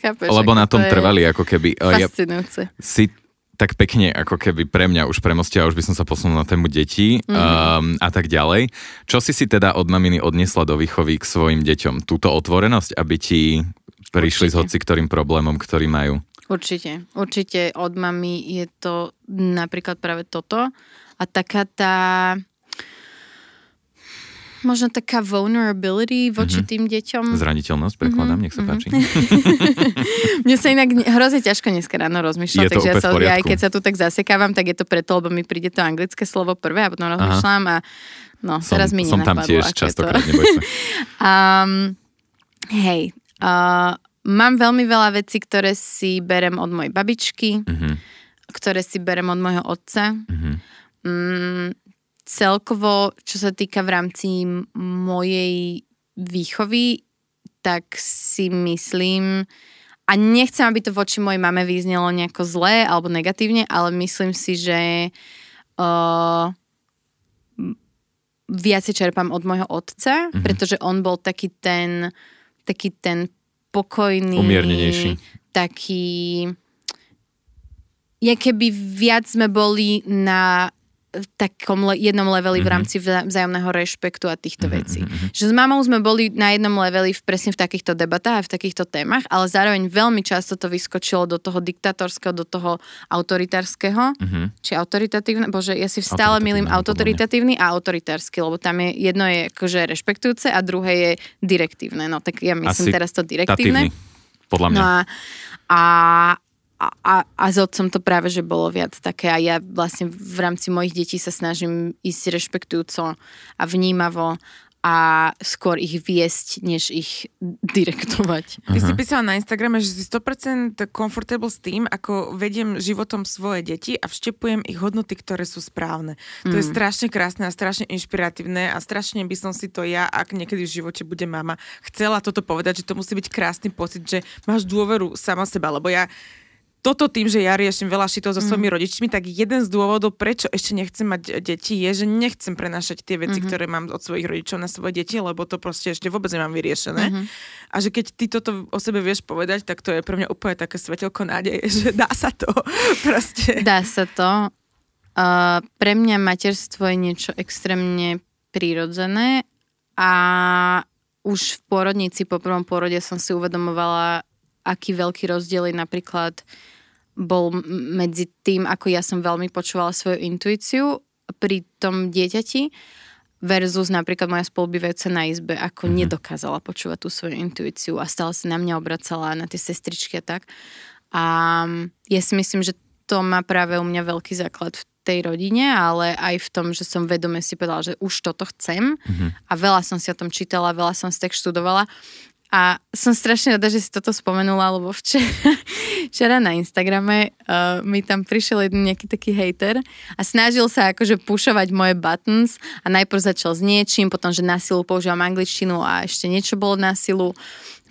chápeš, Lebo na tom to trvali ako keby. Ja Fascinujúce. si tak pekne ako keby pre mňa už premostia, už by som sa posunul na tému detí mm-hmm. um, a tak ďalej. Čo si si teda od maminy odniesla do výchovy k svojim deťom? Túto otvorenosť, aby ti prišli Určite. s hoci ktorým problémom, ktorý majú? Určite, určite od mami je to napríklad práve toto a taká tá možno taká vulnerability voči mm-hmm. tým deťom. Zraniteľnosť, prekladám, mm-hmm. nech sa mhm. páči. Mne sa inak hrozne ťažko dneska ráno rozmýšľať, takže ja, sa, ja aj keď sa tu tak zasekávam, tak je to preto, lebo mi príde to anglické slovo prvé a potom rozmýšľam a no, som, teraz mi Som tam tiež častokrát, neboj sa. um, hej, uh, mám veľmi veľa vecí, ktoré si berem od mojej babičky, mm-hmm. ktoré si berem od môjho otca. Mm-hmm. Mm, celkovo, čo sa týka v rámci mojej výchovy, tak si myslím, a nechcem, aby to voči mojej mame vyznelo nejako zlé alebo negatívne, ale myslím si, že uh, viacej čerpám od môjho otca, mm-hmm. pretože on bol taký ten, taký ten pokojný, umiernenejší. Taký, je keby viac sme boli na takom le- jednom leveli mm-hmm. v mhm. rámci vzájomného rešpektu a týchto mm-hmm. vecí. Mhm. Že s mamou sme boli na jednom leveli v, presne v takýchto debatách a v takýchto témach, ale zároveň veľmi často to vyskočilo do toho diktatorského, do toho autoritárskeho, mm-hmm. či autoritatívne, bože, ja si stále milím autoritatívny a autoritársky, lebo tam je jedno je akože rešpektujúce a druhé je direktívne. No tak ja myslím Asi teraz to direktívne. Tatívny, podľa mňa. No a, a, a, a, s otcom to práve, že bolo viac také a ja vlastne v rámci mojich detí sa snažím ísť rešpektujúco a vnímavo a skôr ich viesť, než ich direktovať. Ty si písala na Instagrame, že si 100% comfortable s tým, ako vediem životom svoje deti a vštepujem ich hodnoty, ktoré sú správne. Mm. To je mm. strašne krásne a strašne inšpiratívne a strašne by som si to ja, ak niekedy v živote bude mama, chcela toto povedať, že to musí byť krásny pocit, že máš dôveru sama seba, lebo ja toto tým, že ja riešim veľa šitov so svojimi mm. rodičmi, tak jeden z dôvodov, prečo ešte nechcem mať deti, je, že nechcem prenašať tie veci, mm-hmm. ktoré mám od svojich rodičov na svoje deti, lebo to proste ešte vôbec nemám vyriešené. Mm-hmm. A že keď ty toto o sebe vieš povedať, tak to je pre mňa úplne také svetelko nádeje, že dá sa to. proste. Dá sa to. Uh, pre mňa materstvo je niečo extrémne prírodzené a už v porodnici po prvom porode som si uvedomovala, aký veľký rozdiel je napríklad bol medzi tým, ako ja som veľmi počúvala svoju intuíciu pri tom dieťati versus napríklad moja spolubývajúca na izbe, ako mm-hmm. nedokázala počúvať tú svoju intuíciu a stále sa na mňa obracala, na tie sestričky a tak. A ja si myslím, že to má práve u mňa veľký základ v tej rodine, ale aj v tom, že som vedome si povedala, že už toto chcem mm-hmm. a veľa som si o tom čítala, veľa som si tak študovala a som strašne rada, že si toto spomenula, lebo včera, včera na Instagrame uh, mi tam prišiel jeden nejaký taký hater a snažil sa akože pušovať moje buttons a najprv začal s niečím, potom, že na silu používam angličtinu a ešte niečo bolo na silu.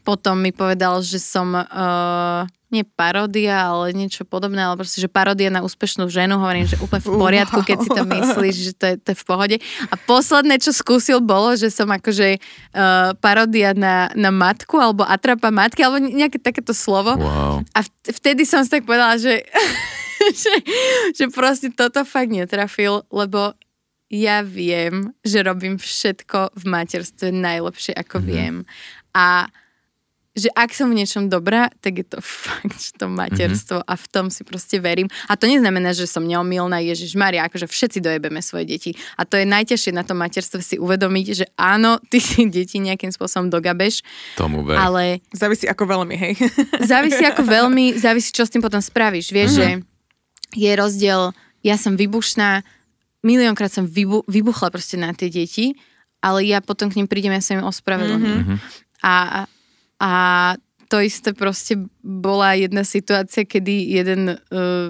Potom mi povedal, že som uh, nie paródia, ale niečo podobné, ale proste, že paródia na úspešnú ženu, hovorím, že úplne v poriadku, keď si to myslíš, že to je, to je v pohode. A posledné, čo skúsil, bolo, že som akože uh, paródia na, na matku, alebo atrapa matky, alebo nejaké takéto slovo. Wow. A vtedy som si tak povedala, že, že, že proste toto fakt netrafil, lebo ja viem, že robím všetko v materstve najlepšie, ako mm-hmm. viem. A že ak som v niečom dobrá, tak je to fakt, že to materstvo mm-hmm. a v tom si proste verím. A to neznamená, že som neomilná, Ježiš Maria, akože všetci dojebeme svoje deti. A to je najťažšie na tom materstve si uvedomiť, že áno, ty si deti nejakým spôsobom dogabeš. Tomu ver. Ale... Závisí ako veľmi, hej. Závisí ako veľmi, závisí, čo s tým potom spravíš. Vieš, mm-hmm. že je rozdiel, ja som vybušná, miliónkrát som vybu, vybuchla proste na tie deti, ale ja potom k nim prídem, ja sa im ospravedlním. Mm-hmm. A a to isté proste bola jedna situácia, kedy jeden uh,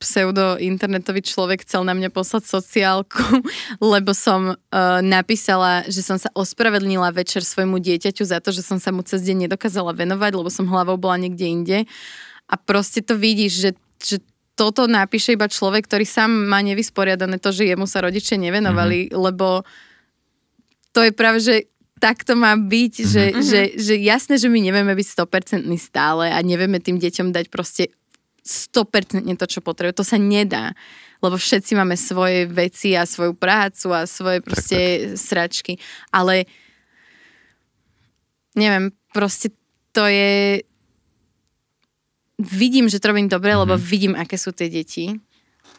pseudo-internetový človek chcel na mňa poslať sociálku, lebo som uh, napísala, že som sa ospravedlnila večer svojmu dieťaťu za to, že som sa mu cez deň nedokázala venovať, lebo som hlavou bola niekde inde. A proste to vidíš, že, že toto napíše iba človek, ktorý sám má nevysporiadané to, že jemu sa rodičia nevenovali, mm-hmm. lebo to je práve, že tak to má byť, mm-hmm. že, že, že jasné, že my nevieme byť 100% stále a nevieme tým deťom dať proste 100% to, čo potrebujú. To sa nedá, lebo všetci máme svoje veci a svoju prácu a svoje proste tak, tak. sračky. Ale neviem, proste to je... Vidím, že to robím dobre, mm-hmm. lebo mhm. vidím, aké sú tie deti.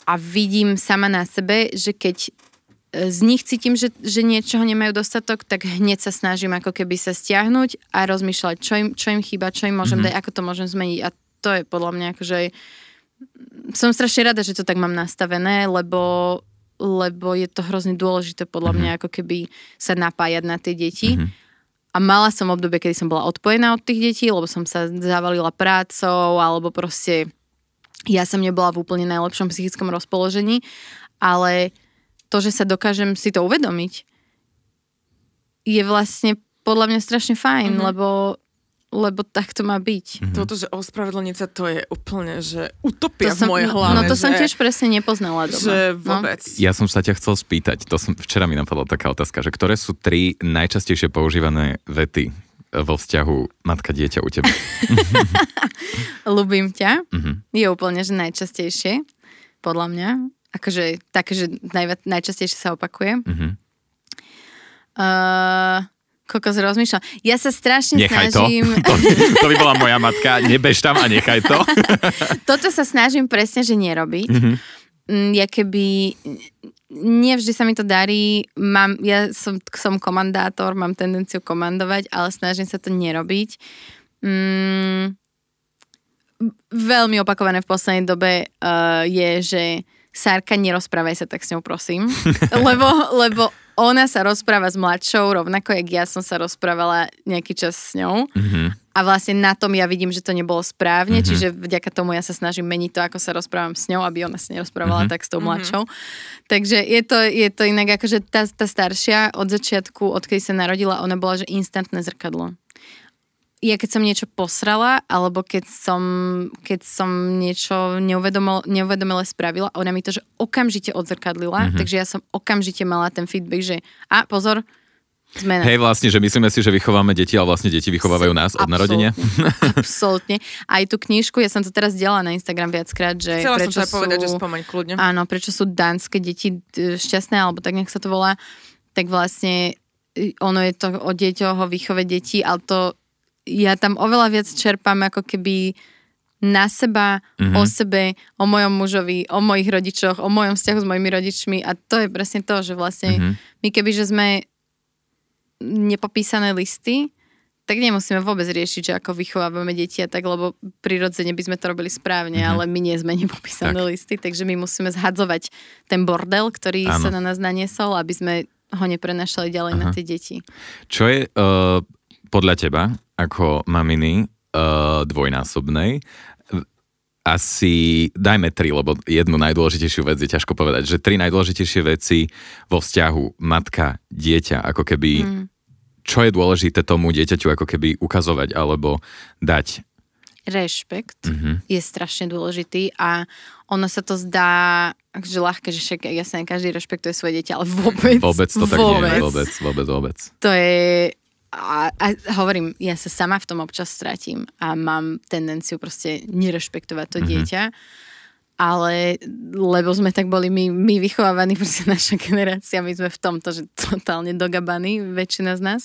A vidím sama na sebe, že keď z nich cítim, že, že niečoho nemajú dostatok, tak hneď sa snažím ako keby sa stiahnuť a rozmýšľať, čo im, čo im chýba, čo im môžem mm-hmm. dať, ako to môžem zmeniť. A to je podľa mňa akože... Som strašne rada, že to tak mám nastavené, lebo, lebo je to hrozne dôležité podľa mm-hmm. mňa ako keby sa napájať na tie deti. Mm-hmm. A mala som obdobie, kedy som bola odpojená od tých detí, lebo som sa zavalila prácou, alebo proste ja som nebola v úplne najlepšom psychickom rozpoložení, ale to, že sa dokážem si to uvedomiť, je vlastne podľa mňa strašne fajn, mm-hmm. lebo lebo tak to má byť. Mm-hmm. Toto, že ospravedlniť sa, to je úplne, že utopia som, v mojej hlave. No to že, som tiež presne nepoznala doma. Že no. vôbec. No? Ja som sa ťa chcel spýtať, to som, včera mi napadla taká otázka, že ktoré sú tri najčastejšie používané vety vo vzťahu matka-dieťa u teba? Ľubím ťa. Mm-hmm. Je úplne, že najčastejšie, podľa mňa. Akože také, že naj, najčastejšie sa opakuje. Mm-hmm. Uh, Kokos rozmýšľam. Ja sa strašne nechaj snažím... To. to. To by bola moja matka. Nebež tam a nechaj to. Toto sa snažím presne, že nerobiť. Mm-hmm. Ja keby... Nevždy sa mi to darí. Mám, ja som, som komandátor, mám tendenciu komandovať, ale snažím sa to nerobiť. Mm, veľmi opakované v poslednej dobe uh, je, že Sárka, nerozprávaj sa tak s ňou, prosím. lebo, lebo ona sa rozpráva s mladšou, rovnako jak ja som sa rozprávala nejaký čas s ňou. Mm-hmm. A vlastne na tom ja vidím, že to nebolo správne, mm-hmm. čiže vďaka tomu ja sa snažím meniť to, ako sa rozprávam s ňou, aby ona sa nerozprávala mm-hmm. tak s tou mhm. mladšou. Mm-hmm. Takže je to, je to inak, akože tá, tá staršia od začiatku, odkedy sa narodila, ona bola, že instantné zrkadlo ja keď som niečo posrala, alebo keď som, keď som niečo neuvedomile spravila, ona mi to, že okamžite odzrkadlila, mm-hmm. takže ja som okamžite mala ten feedback, že a pozor, Zmena. Hej, vlastne, že myslíme si, že vychováme deti, ale vlastne deti vychovávajú nás od narodenia. Absolútne. Aj tú knižku, ja som to teraz delala na Instagram viackrát, že Chcela prečo som sa sú, povedať, že spomeň kľudne. Áno, prečo sú dánske deti šťastné, alebo tak nech sa to volá, tak vlastne ono je to o deťoch, o výchove detí, ale to ja tam oveľa viac čerpám ako keby na seba, mm-hmm. o sebe, o mojom mužovi, o mojich rodičoch, o mojom vzťahu s mojimi rodičmi a to je presne to, že vlastne mm-hmm. my keby, že sme nepopísané listy, tak nemusíme vôbec riešiť, že ako vychovávame deti a tak, lebo prirodzene by sme to robili správne, mm-hmm. ale my nie sme nepopísané tak. listy, takže my musíme zhadzovať ten bordel, ktorý Áno. sa na nás naniesol, aby sme ho neprenašali ďalej Aha. na tie deti. Čo je uh, podľa teba, ako maminy uh, dvojnásobnej, asi dajme tri, lebo jednu najdôležitejšiu vec je ťažko povedať, že tri najdôležitejšie veci vo vzťahu matka, dieťa, ako keby, mm. čo je dôležité tomu dieťaťu ako keby ukazovať alebo dať? Rešpekt mm-hmm. je strašne dôležitý a ono sa to zdá že ľahké, že však jasne každý rešpektuje svoje dieťa, ale vôbec. Vôbec to tak vôbec. nie vôbec, vôbec, vôbec. To je a, a hovorím, ja sa sama v tom občas stratím a mám tendenciu proste nerešpektovať to mm-hmm. dieťa, ale lebo sme tak boli my, my vychovávaní, proste naša generácia, my sme v tomto, že totálne dogabaní, väčšina z nás.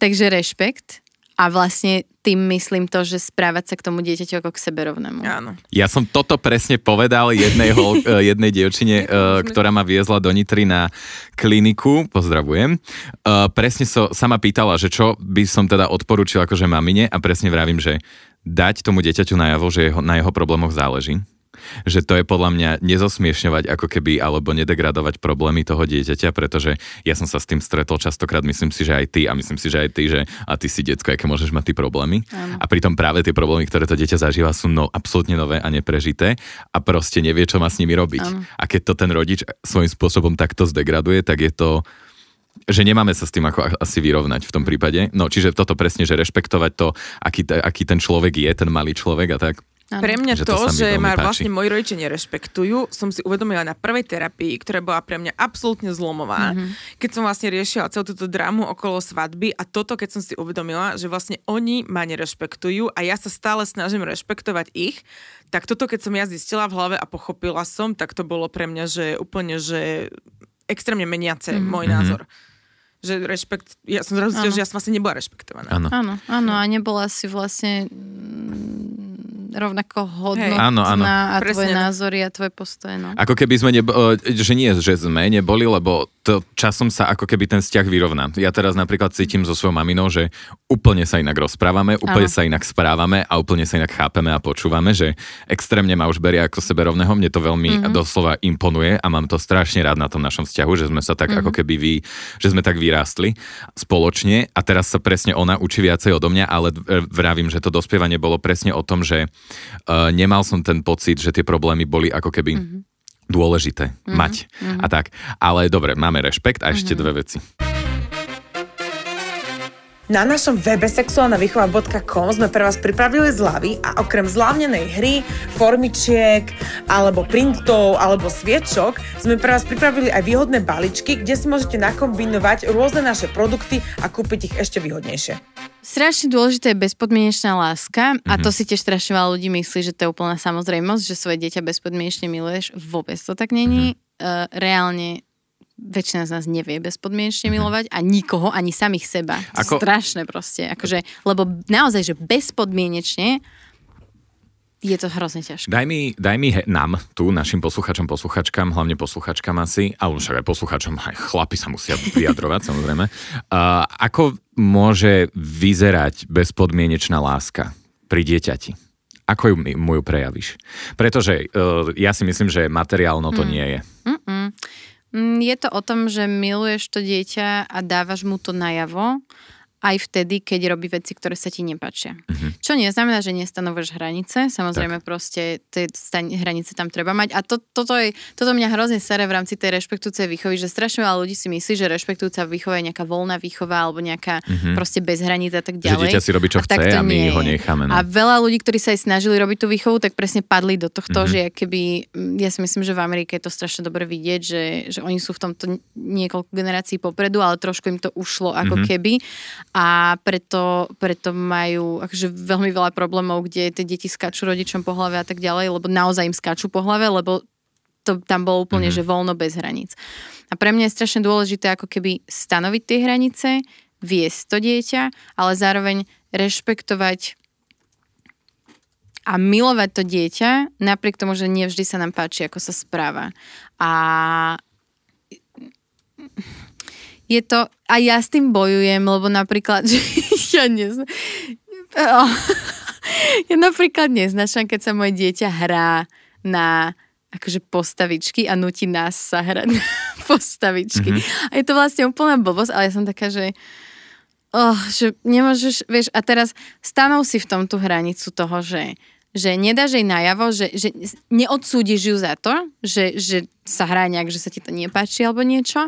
Takže rešpekt a vlastne tým myslím to, že správať sa k tomu dieťaťu ako k sebe rovnému. Áno. Ja som toto presne povedal jednej, hol, eh, jednej dievčine, uh, ktorá ma viezla do Nitry na kliniku, pozdravujem. Uh, presne so, sama pýtala, že čo by som teda odporúčil akože mamine a presne vravím, že dať tomu dieťaťu najavo, že jeho, na jeho problémoch záleží že to je podľa mňa nezosmiešňovať ako keby alebo nedegradovať problémy toho dieťaťa, pretože ja som sa s tým stretol častokrát, myslím si, že aj ty a myslím si, že aj ty, že a ty si detsko, aké môžeš mať ty problémy. Ano. A pritom práve tie problémy, ktoré to dieťa zažíva, sú no, absolútne nové a neprežité a proste nevie, čo má s nimi robiť. Ano. A keď to ten rodič svojím spôsobom takto zdegraduje, tak je to že nemáme sa s tým ako asi vyrovnať v tom prípade. No, čiže toto presne, že rešpektovať to, aký, aký ten človek je, ten malý človek a tak. Ano. Pre mňa že to, to že ma vlastne moji rodičia nerešpektujú, som si uvedomila na prvej terapii, ktorá bola pre mňa absolútne zlomová, mm-hmm. keď som vlastne riešila celú túto drámu okolo svadby a toto, keď som si uvedomila, že vlastne oni ma nerešpektujú a ja sa stále snažím rešpektovať ich, tak toto, keď som ja zistila v hlave a pochopila som, tak to bolo pre mňa, že úplne, že extrémne meniace mm-hmm. môj názor že rešpekt, ja som zrazu že ja som vlastne nebola rešpektovaná. Áno. Áno, áno, a nebola si vlastne rovnako hodnotná hey. áno, áno. a Presne. tvoje názory a tvoje postoje. No. Ako keby sme, nebo, že nie, že sme neboli, lebo to časom sa ako keby ten vzťah vyrovná. Ja teraz napríklad cítim so svojou maminou, že úplne sa inak rozprávame, úplne áno. sa inak správame a úplne sa inak chápeme a počúvame, že extrémne ma už berie ako sebe rovného. Mne to veľmi mm-hmm. doslova imponuje a mám to strašne rád na tom našom vzťahu, že sme sa tak mm-hmm. ako keby vy, že sme tak vyrástli spoločne a teraz sa presne ona učí viacej odo mňa, ale vravím, že to dospievanie bolo presne o tom, že uh, nemal som ten pocit, že tie problémy boli ako keby mm-hmm. dôležité mm-hmm. mať mm-hmm. a tak. Ale dobre, máme rešpekt a ešte mm-hmm. dve veci. Na našom webe sexuálnavýchova.com sme pre vás pripravili zľavy a okrem zľavnenej hry, formičiek, alebo printov, alebo sviečok sme pre vás pripravili aj výhodné baličky, kde si môžete nakombinovať rôzne naše produkty a kúpiť ich ešte výhodnejšie. Strašne dôležitá je bezpodmienečná láska mm-hmm. a to mhm. si tiež strašne veľa ľudí myslí, že to je úplná samozrejmosť, že svoje dieťa bezpodmienečne miluješ. Vôbec to tak není. Mm-hmm. Uh, reálne väčšina z nás nevie bezpodmienečne mm-hmm. milovať a nikoho, ani samých seba. Ako... Strašné proste. Akože, lebo naozaj, že bezpodmienečne je to hrozne ťažké. Daj mi, daj mi he, nám, tu, našim posluchačom, posluchačkám, hlavne posluchačkám asi, ale však aj posluchačom, aj chlapi sa musia vyjadrovať samozrejme. Uh, ako môže vyzerať bezpodmienečná láska pri dieťati? Ako ju, mu ju prejavíš? Pretože uh, ja si myslím, že materiálno to mm. nie je. Mm-mm. Je to o tom, že miluješ to dieťa a dávaš mu to najavo aj vtedy, keď robí veci, ktoré sa ti nepáčia. Uh-huh. Čo neznamená, že nestanovuješ hranice, samozrejme tak. proste tie hranice tam treba mať a to, toto, je, toto mňa hrozne sere v rámci tej rešpektujúcej výchovy, že strašne veľa ľudí si myslí, že rešpektujúca výchova je nejaká voľná výchova alebo nejaká uh-huh. proste bez hraníc a tak ďalej. Že dieťa si robí, čo a chce a my nie. ho necháme. No. A veľa ľudí, ktorí sa aj snažili robiť tú výchovu, tak presne padli do tohto, uh-huh. že keby, ja si myslím, že v Amerike je to strašne dobre vidieť, že, že oni sú v tomto niekoľko generácií popredu, ale trošku im to ušlo ako uh-huh. keby a preto, preto majú akože veľmi veľa problémov, kde tie deti skáču rodičom po hlave a tak ďalej, lebo naozaj im skáču po hlave, lebo to tam bolo úplne, mm-hmm. že voľno bez hraníc. A pre mňa je strašne dôležité ako keby stanoviť tie hranice, viesť to dieťa, ale zároveň rešpektovať a milovať to dieťa, napriek tomu, že nie vždy sa nám páči, ako sa správa. A je to, a ja s tým bojujem, lebo napríklad, že ja neznám, ja napríklad neznačam, keď sa moje dieťa hrá na akože postavičky a nutí nás sa hrať na postavičky. Mm-hmm. A je to vlastne úplná blbosť, ale ja som taká, že oh, že nemôžeš, vieš, a teraz stanov si v tom tú hranicu toho, že že nedáš jej najavo, že, že neodsúdiš ju za to, že, že sa hrá nejak, že sa ti to nepáči alebo niečo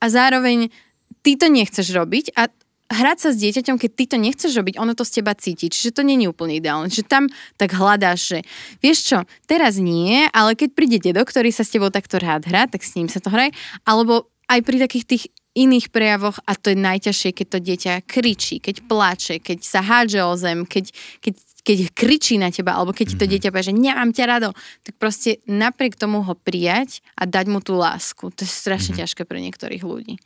a zároveň ty to nechceš robiť a hrať sa s dieťaťom, keď ty to nechceš robiť, ono to z teba cíti. Čiže to není úplne ideálne. Že tam tak hľadáš, že vieš čo, teraz nie, ale keď príde dedo, ktorý sa s tebou takto rád hrá, tak s ním sa to hraj. Alebo aj pri takých tých iných prejavoch a to je najťažšie, keď to dieťa kričí, keď plače, keď sa hádže o zem, keď, keď keď kričí na teba, alebo keď ti to mhm. dieťa povie, že nemám ťa rado, tak proste napriek tomu ho prijať a dať mu tú lásku. To je strašne mm-hmm. ťažké pre niektorých ľudí.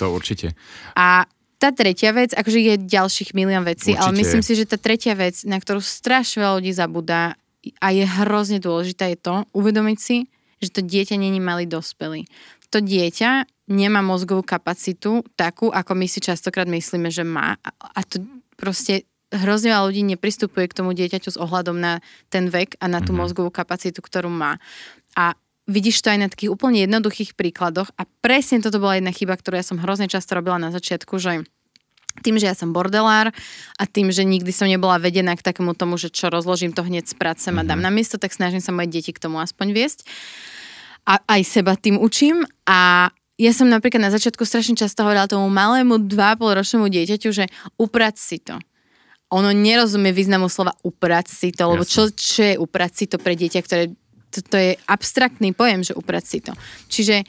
To určite. A tá tretia vec, akože je ďalších milión vecí, určite. ale myslím si, že tá tretia vec, na ktorú strašne veľa ľudí zabúda a je hrozne dôležité, je to uvedomiť si, že to dieťa není malý dospelý. To dieťa nemá mozgovú kapacitu takú, ako my si častokrát myslíme, že má. A to proste hrozne veľa ľudí nepristupuje k tomu dieťaťu s ohľadom na ten vek a na tú mm-hmm. mozgovú kapacitu, ktorú má. A vidíš to aj na takých úplne jednoduchých príkladoch a presne toto bola jedna chyba, ktorú ja som hrozne často robila na začiatku, že tým, že ja som bordelár a tým, že nikdy som nebola vedená k takému tomu, že čo rozložím to hneď prácem mm-hmm. a dám mhm. na miesto, tak snažím sa moje deti k tomu aspoň viesť. A aj seba tým učím a ja som napríklad na začiatku strašne často hovorila tomu malému 2,5 ročnému dieťaťu, že uprať si to ono nerozumie významu slova uprať si to, lebo čo, čo je uprať si to pre dieťa, ktoré to, to je abstraktný pojem, že uprať si to. Čiže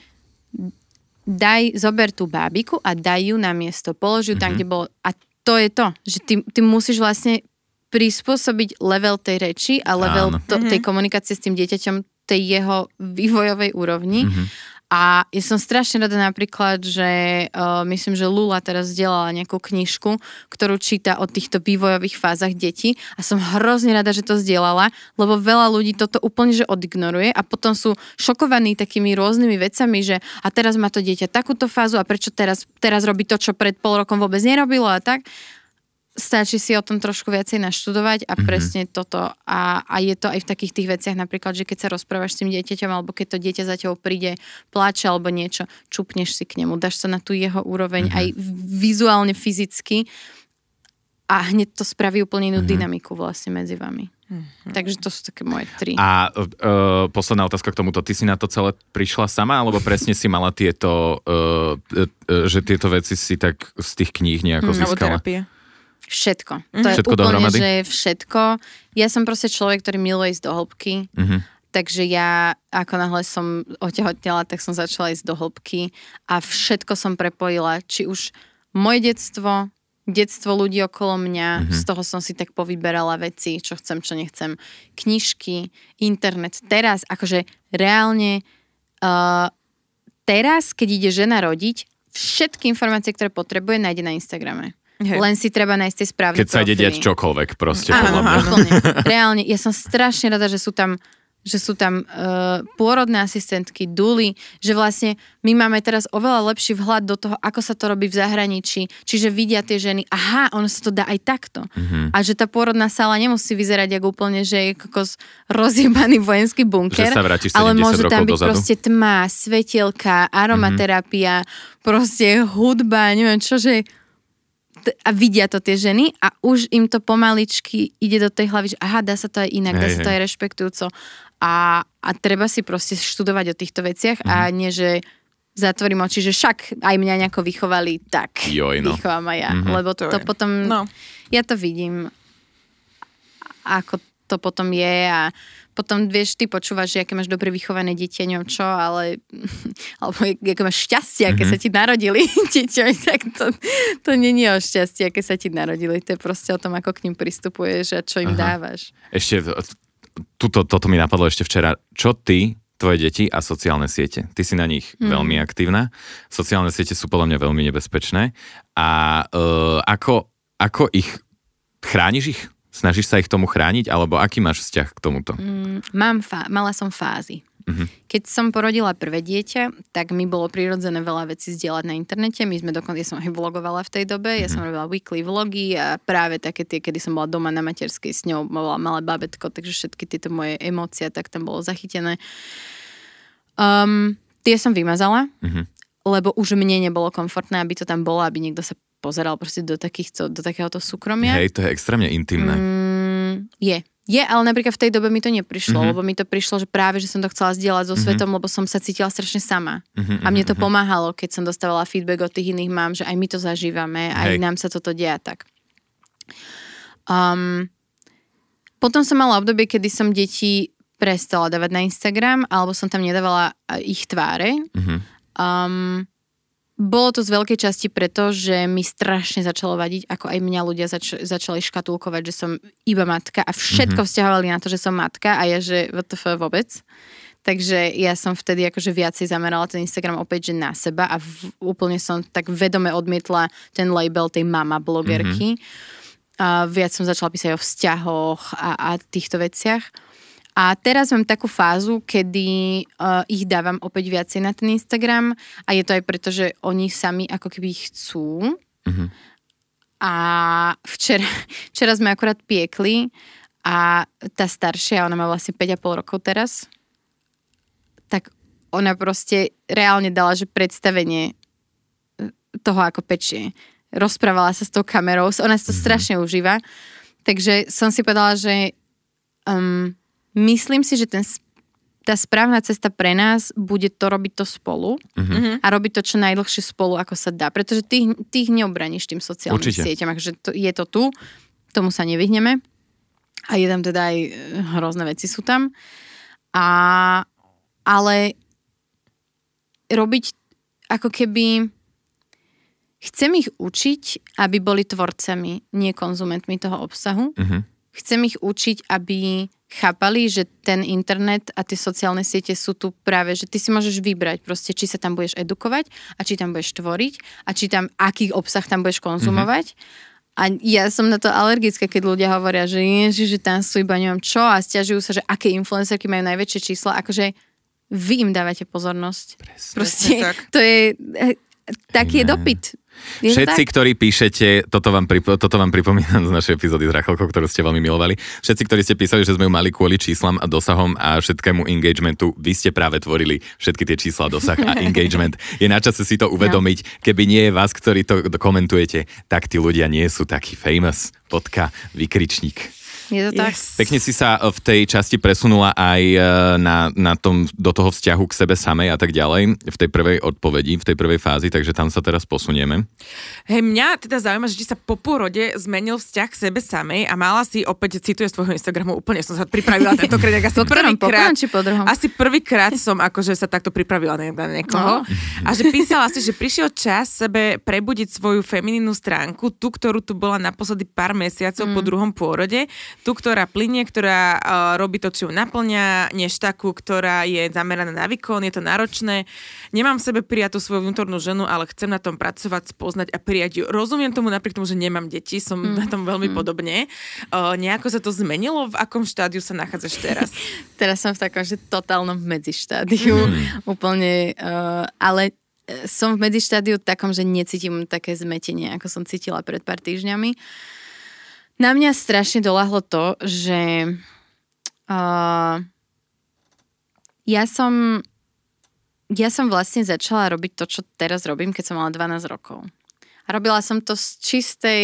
daj, zober tú bábiku a daj ju na miesto, polož ju mm-hmm. tam, mhm. kde bolo. A to je to, že ty, ty musíš vlastne prispôsobiť level tej reči a level to, tej mhm. komunikácie s tým dieťaťom tej jeho vývojovej úrovni. Mm-hmm. A ja som strašne rada napríklad, že uh, myslím, že Lula teraz vzdelala nejakú knižku, ktorú číta o týchto vývojových fázach detí a som hrozne rada, že to zdieľala, lebo veľa ľudí toto úplne že odignoruje a potom sú šokovaní takými rôznymi vecami, že a teraz má to dieťa takúto fázu a prečo teraz, teraz robí to, čo pred pol rokom vôbec nerobilo a tak stačí si o tom trošku viacej naštudovať a mm-hmm. presne toto. A, a je to aj v takých tých veciach napríklad, že keď sa rozprávaš s tým dieťaťom alebo keď to dieťa za tebou príde, pláče alebo niečo, čupneš si k nemu, dáš sa na tú jeho úroveň mm-hmm. aj vizuálne, fyzicky a hneď to spraví úplne inú mm-hmm. dynamiku vlastne medzi vami. Mm-hmm. Takže to sú také moje tri. A uh, posledná otázka k tomuto. Ty si na to celé prišla sama, alebo presne si mala tieto, uh, uh, že tieto veci si tak z tých kníh nejako mm, získala? terapie. Všetko. Mm. To je všetko úplne, dohromady? že všetko. Ja som proste človek, ktorý miluje ísť do hĺbky. Mm-hmm. Takže ja, ako náhle som otehotnela, tak som začala ísť do hĺbky a všetko som prepojila. Či už moje detstvo, detstvo ľudí okolo mňa, mm-hmm. z toho som si tak povyberala veci, čo chcem, čo nechcem. Knižky, internet. Teraz, akože reálne, uh, teraz, keď ide žena rodiť, všetky informácie, ktoré potrebuje, nájde na Instagrame. Hej. Len si treba nájsť tie správne Keď sa ide diať čokoľvek proste. Áno, áno, Reálne, ja som strašne rada, že sú tam že sú tam uh, pôrodné asistentky, duly, že vlastne my máme teraz oveľa lepší vhľad do toho, ako sa to robí v zahraničí, čiže vidia tie ženy, aha, ono sa to dá aj takto. Mm-hmm. A že tá pôrodná sála nemusí vyzerať ako úplne, že je kokos rozjebaný vojenský bunker, ale môže tam byť dozadu. proste tma, svetielka, aromaterapia, mm-hmm. proste hudba, neviem čo, že a vidia to tie ženy a už im to pomaličky ide do tej hlavy, že aha, dá sa to aj inak, hej, dá sa to aj rešpektujúco. A, a treba si proste študovať o týchto veciach mm-hmm. a mhm. nie, že zatvorím oči, že však aj mňa nejako vychovali, tak Joj, no. vychovám aj ja. Mm-hmm. Lebo to, to potom, no. ja to vidím, ako to potom je a potom vieš, ty počúvaš, že aké máš dobre vychované dieťa, neviem čo, ale alebo aké máš šťastie, aké mm-hmm. sa ti narodili dieťa, tak to, to není o šťastie, aké sa ti narodili, to je proste o tom, ako k ním pristupuješ a čo im Aha. dávaš. Ešte, tuto, toto mi napadlo ešte včera. Čo ty tvoje deti a sociálne siete. Ty si na nich mm. veľmi aktívna. Sociálne siete sú podľa mňa veľmi nebezpečné. A uh, ako, ako ich chrániš ich? Snažíš sa ich tomu chrániť, alebo aký máš vzťah k tomuto? Mm, mám fá- mala som fázy. Uh-huh. Keď som porodila prvé dieťa, tak mi bolo prirodzené veľa vecí zdieľať na internete. My sme dokonca, ja som aj vlogovala v tej dobe, uh-huh. ja mhm. som robila weekly vlogy a práve také tie, kedy som bola doma na materskej s ňou, bola malé babetko, takže všetky tieto moje emócie, tak tam bolo zachytené. Um, tie som vymazala, uh-huh. lebo už mne nebolo komfortné, aby to tam bolo, aby niekto sa pozeral proste do, takýchto, do takéhoto súkromia. Hej, to je extrémne intimné. Mm, je. Je, ale napríklad v tej dobe mi to neprišlo, mm-hmm. lebo mi to prišlo, že práve, že som to chcela zdieľať so mm-hmm. svetom, lebo som sa cítila strašne sama. Mm-hmm, a mne to mm-hmm. pomáhalo, keď som dostávala feedback od tých iných mám, že aj my to zažívame, aj Hej. nám sa toto deje tak. Um, potom som mala obdobie, kedy som deti prestala dávať na Instagram, alebo som tam nedávala ich tváre. Mm-hmm. Um, bolo to z veľkej časti preto, že mi strašne začalo vadiť, ako aj mňa ľudia zač- začali škatulkovať, že som iba matka a všetko mm-hmm. vzťahovali na to, že som matka a ja, že VTF vôbec. Takže ja som vtedy akože viacej zamerala ten Instagram opäť, že na seba a v, úplne som tak vedome odmietla ten label tej mama blogerky. Mm-hmm. A viac som začala písať o vzťahoch a, a týchto veciach. A teraz mám takú fázu, kedy uh, ich dávam opäť viacej na ten Instagram a je to aj preto, že oni sami ako keby chcú. Mm-hmm. A včera, včera sme akurát piekli a tá staršia, ona má vlastne 5,5 rokov teraz, tak ona proste reálne dala, že predstavenie e, toho, ako pečie. Rozprávala sa s tou kamerou, ona si to mm-hmm. strašne užíva. Takže som si povedala, že um, myslím si, že ten, tá správna cesta pre nás bude to robiť to spolu uh-huh. a robiť to čo najdlhšie spolu, ako sa dá. Pretože ty ich neobraníš tým sociálnym Určite. sieťam. Takže to, je to tu, tomu sa nevyhneme. A je tam teda aj e, hrozné veci sú tam. A, ale robiť ako keby chcem ich učiť, aby boli tvorcami, nie konzumentmi toho obsahu. Mhm. Chcem ich učiť, aby chápali, že ten internet a tie sociálne siete sú tu práve, že ty si môžeš vybrať proste, či sa tam budeš edukovať a či tam budeš tvoriť a či tam, aký obsah tam budeš konzumovať. A ja som na to alergická, keď ľudia hovoria, že ježi, že tam sú iba neviem čo a stiažujú sa, že aké influencerky majú najväčšie čísla. Akože vy im dávate pozornosť. Proste, Presne tak. to je, eh, taký je dopyt. Je Všetci, tak? ktorí píšete, toto vám, pripo, toto vám pripomínam z našej epizódy s Rachelkou, ktorú ste veľmi milovali. Všetci, ktorí ste písali, že sme ju mali kvôli číslam a dosahom a všetkému engagementu, vy ste práve tvorili všetky tie čísla, dosah a engagement. Je na čase si to uvedomiť. Keby nie je vás, ktorí to komentujete, tak tí ľudia nie sú takí famous. Podka, vykričník. Je to tak? Yes. Pekne si sa v tej časti presunula aj e, na, na tom, do toho vzťahu k sebe samej a tak ďalej, v tej prvej odpovedi, v tej prvej fázi, takže tam sa teraz posunieme. Hej, mňa teda zaujíma, že či sa po pôrode zmenil vzťah k sebe samej a mala si, opäť cituje z tvojho Instagramu, úplne som sa pripravila tentokrát, ak asi prvýkrát, asi prvýkrát som akože sa takto pripravila na, na niekoho. A že písala si, že prišiel čas sebe prebudiť svoju feminínnu stránku, tú, ktorú tu bola naposledy pár mesiacov po druhom pôrode, tú, ktorá plinie, ktorá uh, robí to, čo ju naplňa, než takú, ktorá je zameraná na výkon, je to náročné. Nemám v sebe prijatú svoju vnútornú ženu, ale chcem na tom pracovať, spoznať a prijať ju. Rozumiem tomu napriek tomu, že nemám deti, som mm. na tom veľmi mm. podobne. Uh, nejako sa to zmenilo? V akom štádiu sa nachádzaš teraz? Teraz som v takom, že totálnom medzištádiu. Úplne, uh, ale som v medzištádiu takom, že necítim také zmetenie, ako som cítila pred pár týždňami. Na mňa strašne doľahlo to, že uh, ja som ja som vlastne začala robiť to, čo teraz robím, keď som mala 12 rokov. A robila som to z čistej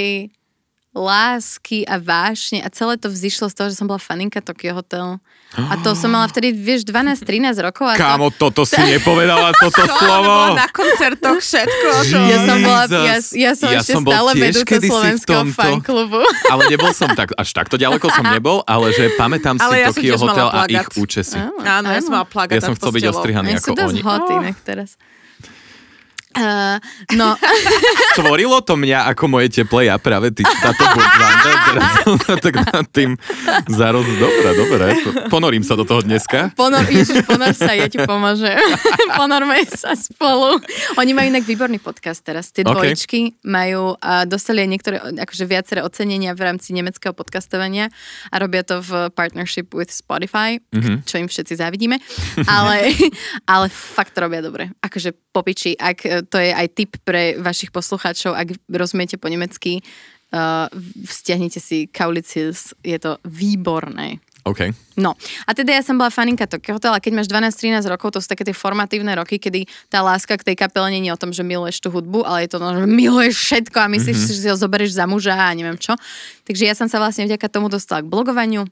lásky a vášne a celé to vzýšlo z toho, že som bola faninka Tokyo Hotel. A to som mala vtedy, vieš, 12-13 rokov. A to, Kámo, toto si nepovedala, toto To slovo. na koncertoch všetko. To... ja som bola, ja, ja som Ja ešte som bol stále tiež vedúca slovenského fanklubu. Ale nebol som tak, až takto ďaleko som nebol, ale že pamätám si Ale ja som Tokyo Hotel a ich účesy. Áno, ja som mala plagát Ja som chcel byť ostrihaný Oni ako sú dosť hot inak teraz. Uh, no, Stvorilo to mňa ako moje teplé ja práve ty, táto bundvanda, teraz som sa tak nad tým zaroz. Dobre, dobre, ponorím sa do toho dneska. ponor, ježiš, ponor sa, ja ti pomôžem. Ponorme sa spolu. Oni majú inak výborný podcast teraz. Tie dvojičky majú, a dostali aj niektoré, akože viaceré ocenenia v rámci nemeckého podcastovania a robia to v partnership with Spotify, Mhm. čo im všetci závidíme. Ale, ale fakt to robia dobre. Akože popiči, ak e, to je aj tip pre vašich poslucháčov, ak rozumiete po nemecky, uh, vzťahnite si Kaulitz je to výborné. OK. No, a teda ja som bola faninka Tokyo Hotel a keď máš 12-13 rokov, to sú také tie formatívne roky, kedy tá láska k tej kapele nie je o tom, že miluješ tú hudbu, ale je to, že miluješ všetko a myslíš Mhm. si, že si ho zoberieš za muža a neviem čo. Takže ja som sa vlastne vďaka tomu dostala k blogovaniu.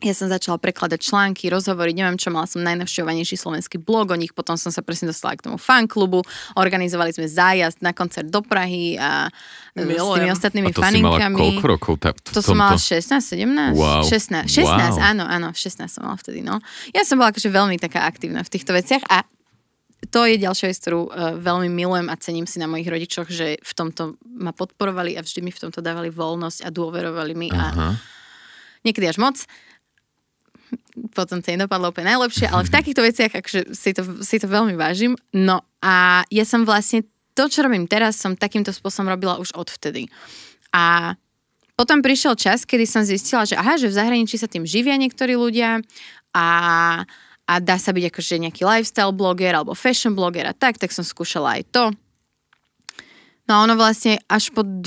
Ja som začala prekladať články, rozhovory, neviem čo, mala som najnavštevovanejší slovenský blog o nich, potom som sa presne dostala k tomu fanklubu, organizovali sme zájazd na koncert do Prahy a e, s tými Milujem. ostatnými A to si mala faninkami. koľko rokov? Tá, v To som mala tomto? 16, 17? Wow. 16, 16 Wow. áno, áno, 16 som mala vtedy, no. Ja som bola akože veľmi taká aktívna v týchto veciach a to je ďalšia vec, ktorú uh, veľmi milujem a cením si na mojich rodičoch, že v tomto ma podporovali a vždy mi v tomto dávali voľnosť a dôverovali mi a Aha. niekedy až moc. Potom to nedopadlo úplne najlepšie, ale v takýchto veciach akože si, to, si to veľmi vážim. No a ja som vlastne to, čo robím teraz, som takýmto spôsobom robila už odvtedy. A potom prišiel čas, kedy som zistila, že aha, že v zahraničí sa tým živia niektorí ľudia a, a dá sa byť akože nejaký lifestyle bloger alebo fashion bloger a tak, tak som skúšala aj to. No a ono vlastne až po 12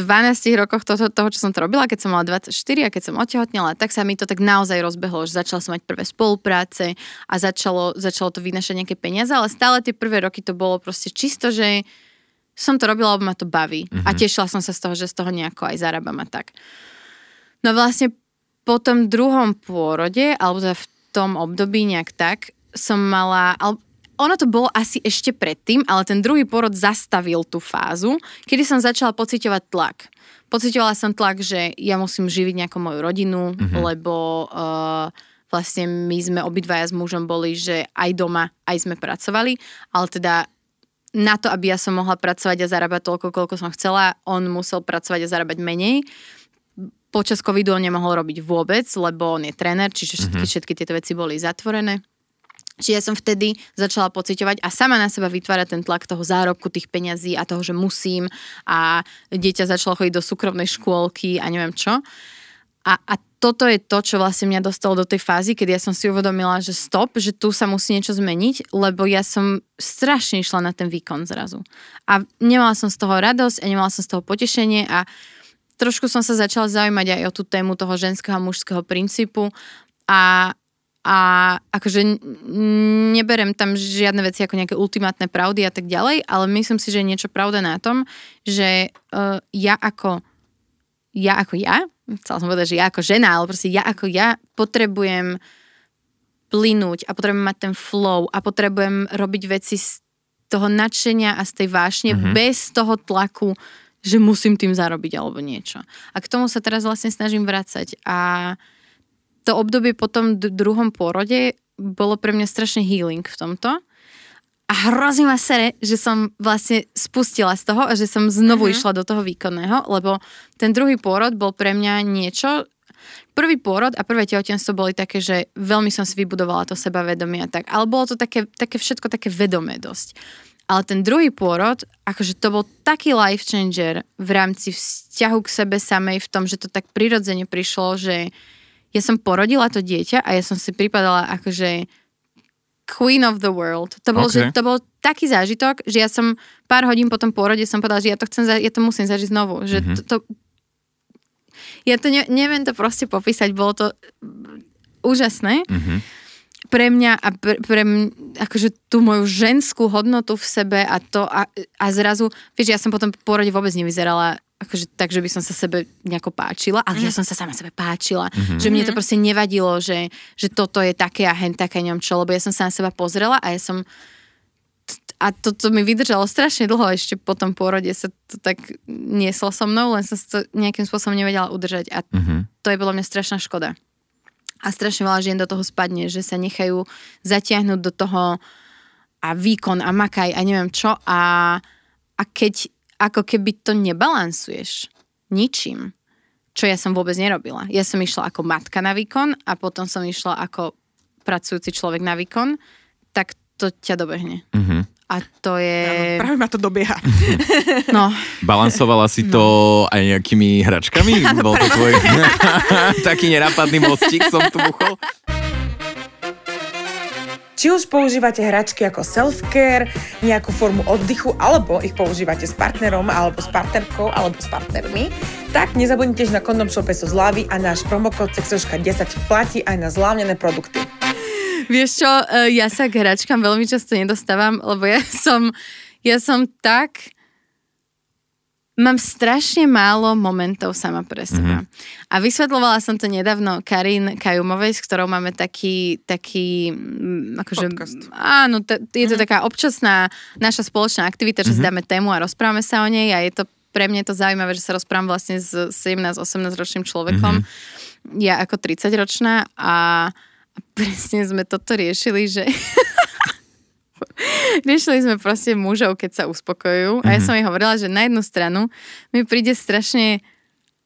rokoch toho, toho, čo som to robila, keď som mala 24 a keď som otehotnela, tak sa mi to tak naozaj rozbehlo, že začala som mať prvé spolupráce a začalo, začalo to vynašať nejaké peniaze, ale stále tie prvé roky to bolo proste čisto, že som to robila, lebo ma to baví. Mm-hmm. A tešila som sa z toho, že z toho nejako aj zarábam a tak. No vlastne po tom druhom pôrode, alebo teda v tom období nejak tak, som mala, ono to bolo asi ešte predtým, ale ten druhý porod zastavil tú fázu, kedy som začala pociťovať tlak. pocitovala som tlak, že ja musím živiť nejakú moju rodinu, mm-hmm. lebo uh, vlastne my sme obidvaja s mužom boli, že aj doma, aj sme pracovali, ale teda na to, aby ja som mohla pracovať a zarábať toľko, koľko som chcela, on musel pracovať a zarábať menej. Počas covidu on nemohol robiť vôbec, lebo on je tréner, čiže všetky, mm-hmm. všetky tieto veci boli zatvorené. Čiže ja som vtedy začala pociťovať a sama na seba vytvárať ten tlak toho zárobku, tých peňazí a toho, že musím a dieťa začalo chodiť do súkromnej škôlky a neviem čo. A, a toto je to, čo vlastne mňa dostalo do tej fázy, kedy ja som si uvedomila, že stop, že tu sa musí niečo zmeniť, lebo ja som strašne išla na ten výkon zrazu. A nemala som z toho radosť a nemala som z toho potešenie a trošku som sa začala zaujímať aj o tú tému toho ženského a mužského princípu a, a akože neberem tam žiadne veci ako nejaké ultimátne pravdy a tak ďalej, ale myslím si, že je niečo pravda na tom, že uh, ja ako ja ako ja, chcela som povedať, že ja ako žena, ale proste ja ako ja potrebujem plynúť a potrebujem mať ten flow a potrebujem robiť veci z toho nadšenia a z tej vášne mm-hmm. bez toho tlaku, že musím tým zarobiť alebo niečo. A k tomu sa teraz vlastne snažím vracať a to obdobie po tom druhom pôrode bolo pre mňa strašne healing v tomto. A hrozí ma sere, že som vlastne spustila z toho a že som znovu uh-huh. išla do toho výkonného, lebo ten druhý pôrod bol pre mňa niečo, Prvý pôrod a prvé tehotenstvo boli také, že veľmi som si vybudovala to sebavedomie a tak, ale bolo to také, také všetko také vedomé dosť. Ale ten druhý pôrod, akože to bol taký life changer v rámci vzťahu k sebe samej v tom, že to tak prirodzene prišlo, že ja som porodila to dieťa a ja som si pripadala akože queen of the world. To bol, okay. že, to bol taký zážitok, že ja som pár hodín po tom pôrode som povedala, že ja to chcem, ja to musím zažiť znovu. Že mm-hmm. to, to, ja to ne, neviem to proste popísať, bolo to úžasné. Mm-hmm. Pre mňa a pre, pre mňa, akože tú moju ženskú hodnotu v sebe a to a, a zrazu, vieš, ja som potom po pôrode vôbec nevyzerala akože tak, že by som sa sebe nejako páčila, ale mm. ja mhm. som sa sama sebe páčila. Mm-hmm. Že mne to mhm. proste nevadilo, že, že toto je také a hen také ňom čo, lebo ja som sa na seba pozrela a ja som a toto mi vydržalo strašne dlho, ešte po tom pôrode sa to tak nieslo so mnou, len som to nejakým spôsobom nevedela udržať a mm-hmm. to je bolo mňa strašná škoda. A strašne veľa žien do toho spadne, že sa nechajú zatiahnuť do toho a výkon a makaj a neviem čo a, a keď ako keby to nebalansuješ ničím, čo ja som vôbec nerobila. Ja som išla ako matka na výkon a potom som išla ako pracujúci človek na výkon, tak to ťa dobehne. Mm-hmm. A to je... Ano, práve ma to dobieha. No. Balansovala si to no. aj nejakými hračkami? Bol to tvoj taký nenápadný mostík som tu buchol? Či už používate hračky ako self-care, nejakú formu oddychu, alebo ich používate s partnerom, alebo s partnerkou, alebo s partnermi, tak nezabudnite, že na Kondom Shope sú zľavy a náš promokód sexoška10 platí aj na zlávnené produkty. Vieš čo, e, ja sa k hračkám veľmi často nedostávam, lebo ja som, ja som tak Mám strašne málo momentov sama pre seba. Mm-hmm. A vysvetlovala som to nedávno Karin Kajumovej, s ktorou máme taký, taký mm, akože, Podcast. áno, t- je to mm-hmm. taká občasná naša spoločná aktivita, že mm-hmm. si dáme tému a rozprávame sa o nej a je to pre mňa je to zaujímavé, že sa rozprávam vlastne s 17-18 ročným človekom. Mm-hmm. Ja ako 30 ročná a presne sme toto riešili, že Riešili sme proste mužov, keď sa uspokojujú. A ja mhm. som jej hovorila, že na jednu stranu mi príde strašne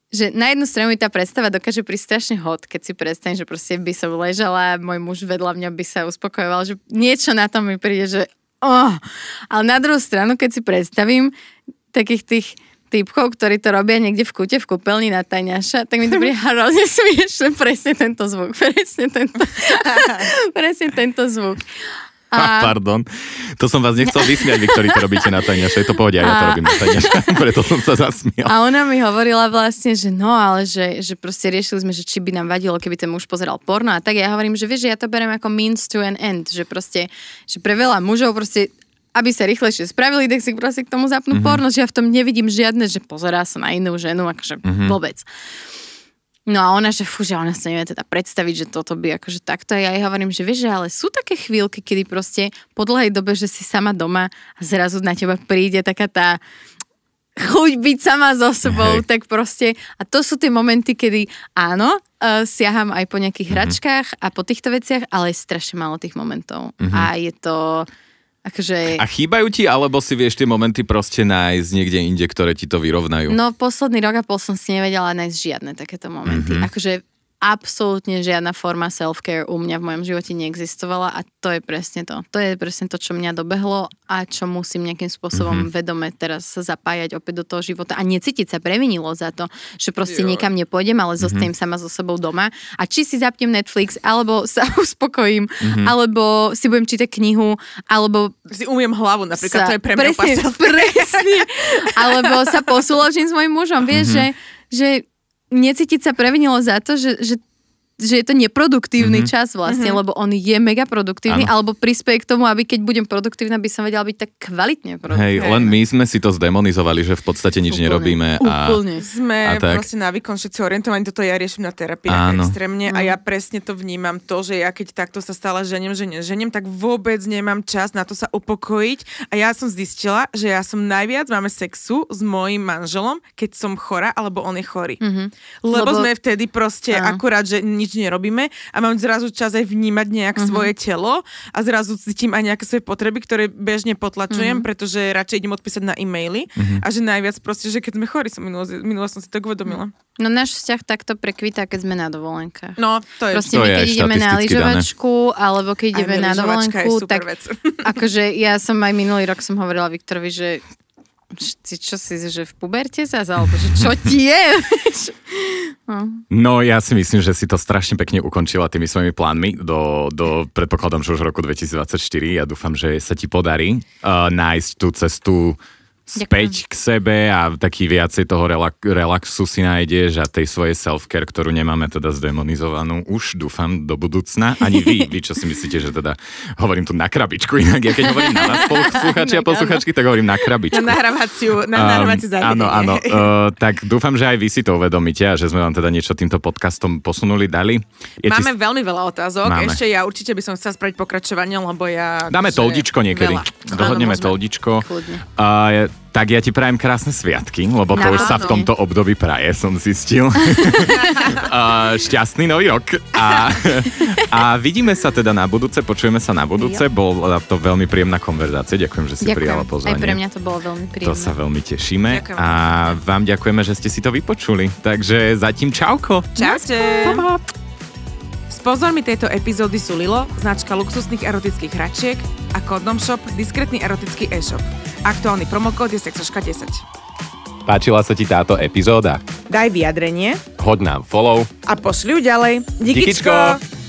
že na jednu stranu mi tá predstava dokáže prísť strašne hot, keď si predstavím, že proste by som ležala, môj muž vedľa mňa by sa uspokojoval, že niečo na tom mi príde, že oh. Ale na druhú stranu, keď si predstavím takých tých typkov, ktorí to robia niekde v kute, v kúpeľni na tajňaša, tak mi to príde hrozne smiešne, presne tento zvuk, presne tento, presne tento zvuk. A... Pardon. To som vás nechcel vysmiať, vy, ktorí to robíte na tajňaša. Je to povedia, a... ja to robím na tajňaša, preto som sa zasmial. A ona mi hovorila vlastne, že no, ale že, že proste riešili sme, že či by nám vadilo, keby ten muž pozeral porno a tak. Ja hovorím, že vieš, že ja to berem ako means to an end, že proste, že pre veľa mužov proste aby sa rýchlejšie spravili, tak si proste k tomu zapnú mm-hmm. porno, že ja v tom nevidím žiadne, že pozerá sa na inú ženu, akože mm-hmm. vôbec. No a ona, že fú, že ona sa nevie teda predstaviť, že toto by akože takto. A ja jej hovorím, že vieš, že ale sú také chvíľky, kedy proste po dlhej dobe, že si sama doma a zrazu na teba príde taká tá chuť byť sama so sebou, Hej. tak proste, a to sú tie momenty, kedy áno, uh, siaham aj po nejakých mm-hmm. hračkách a po týchto veciach, ale je strašne málo tých momentov. Mm-hmm. A je to... Akože... A chýbajú ti, alebo si vieš tie momenty proste nájsť niekde inde, ktoré ti to vyrovnajú? No posledný rok a pol som si nevedela nájsť žiadne takéto momenty. Mm-hmm. Akože absolútne žiadna forma self-care u mňa v mojom živote neexistovala a to je presne to. To je presne to, čo mňa dobehlo a čo musím nejakým spôsobom mm-hmm. vedome teraz zapájať opäť do toho života a necítiť sa previnilo za to, že proste jo. niekam nepôjdem, ale zostanem mm-hmm. sama so sebou doma a či si zapnem Netflix, alebo sa uspokojím, mm-hmm. alebo si budem čítať knihu, alebo... Si umiem hlavu napríklad, sa, to je pre mňa presne, presne, alebo sa posúložím s mojim mužom, vieš, mm-hmm. že, že necítiť sa previnilo za to, že, že že je to neproduktívny mm-hmm. čas vlastne, mm-hmm. lebo on je mega produktívny, ano. alebo prispieje k tomu, aby keď budem produktívna, by som vedela byť tak kvalitne produktívna. Hej, len my sme si to zdemonizovali, že v podstate nič Úplne. nerobíme. A, Úplne. Sme a tak. proste na výkon všetci orientovaní, toto ja riešim na terapii extrémne mm. a ja presne to vnímam, to, že ja keď takto sa stále ženiem, že neženiem, tak vôbec nemám čas na to sa upokojiť a ja som zistila, že ja som najviac máme sexu s mojim manželom, keď som chora, alebo on je chorý. Mm-hmm. Lebo, Lebo sme vtedy proste ano. akurát, že nič nerobíme a mám zrazu čas aj vnímať nejak uh-huh. svoje telo a zrazu cítim aj nejaké svoje potreby, ktoré bežne potlačujem, uh-huh. pretože radšej idem odpísať na e-maily uh-huh. a že najviac proste, že keď sme chorí, som minulo, minulo som si tak uvedomila. No náš vzťah takto prekvita, keď sme na dovolenkách. No, to je... Proste to my, keď ideme na lyžovačku, alebo keď ideme na dovolenku, tak vec. akože ja som aj minulý rok som hovorila Viktorovi, že čo si, že v puberte zase, alebo že čo ti je? no. no ja si myslím, že si to strašne pekne ukončila tými svojimi plánmi do, do predpokladom, že už roku 2024. Ja dúfam, že sa ti podarí uh, nájsť tú cestu späť Ďakujem. k sebe a taký viacej toho relak- relaxu si nájdeš a tej svojej self-care, ktorú nemáme teda zdemonizovanú už, dúfam, do budúcna. Ani vy, vy čo si myslíte, že teda hovorím tu na krabičku, inak ja keď hovorím na nás posluchači a posluchačky, tak hovorím na krabičku. Na nahrávaciu, na nahrávaciu um, Áno, áno. Uh, tak dúfam, že aj vy si to uvedomíte a že sme vám teda niečo týmto podcastom posunuli, dali. Je Máme ti... veľmi veľa otázok. Máme. Ešte ja určite by som chcela spraviť pokračovanie, lebo ja... Dáme toldičko niekedy. Veľa. Dohodneme toldičko. Uh, tak ja ti prajem krásne sviatky, lebo to už sa v tomto období praje, som zistil. Šťastný nový rok. A, a vidíme sa teda na budúce, počujeme sa na budúce. Bola to veľmi príjemná konverzácia. Ďakujem, že si ďakujem. prijala pozvanie. Aj pre mňa to bolo veľmi príjemné. To sa veľmi tešíme. Ďakujem. A vám ďakujeme, že ste si to vypočuli. Takže zatím čauko. Čaute. Sponzormi tejto epizódy sú Lilo, značka luxusných erotických hračiek a Condom Shop, diskretný erotický e-shop. Aktuálny promokód je sexoška10. Páčila sa ti táto epizóda? Daj vyjadrenie, hoď nám follow a pošli ju ďalej. Díkyčko! Díkyčko.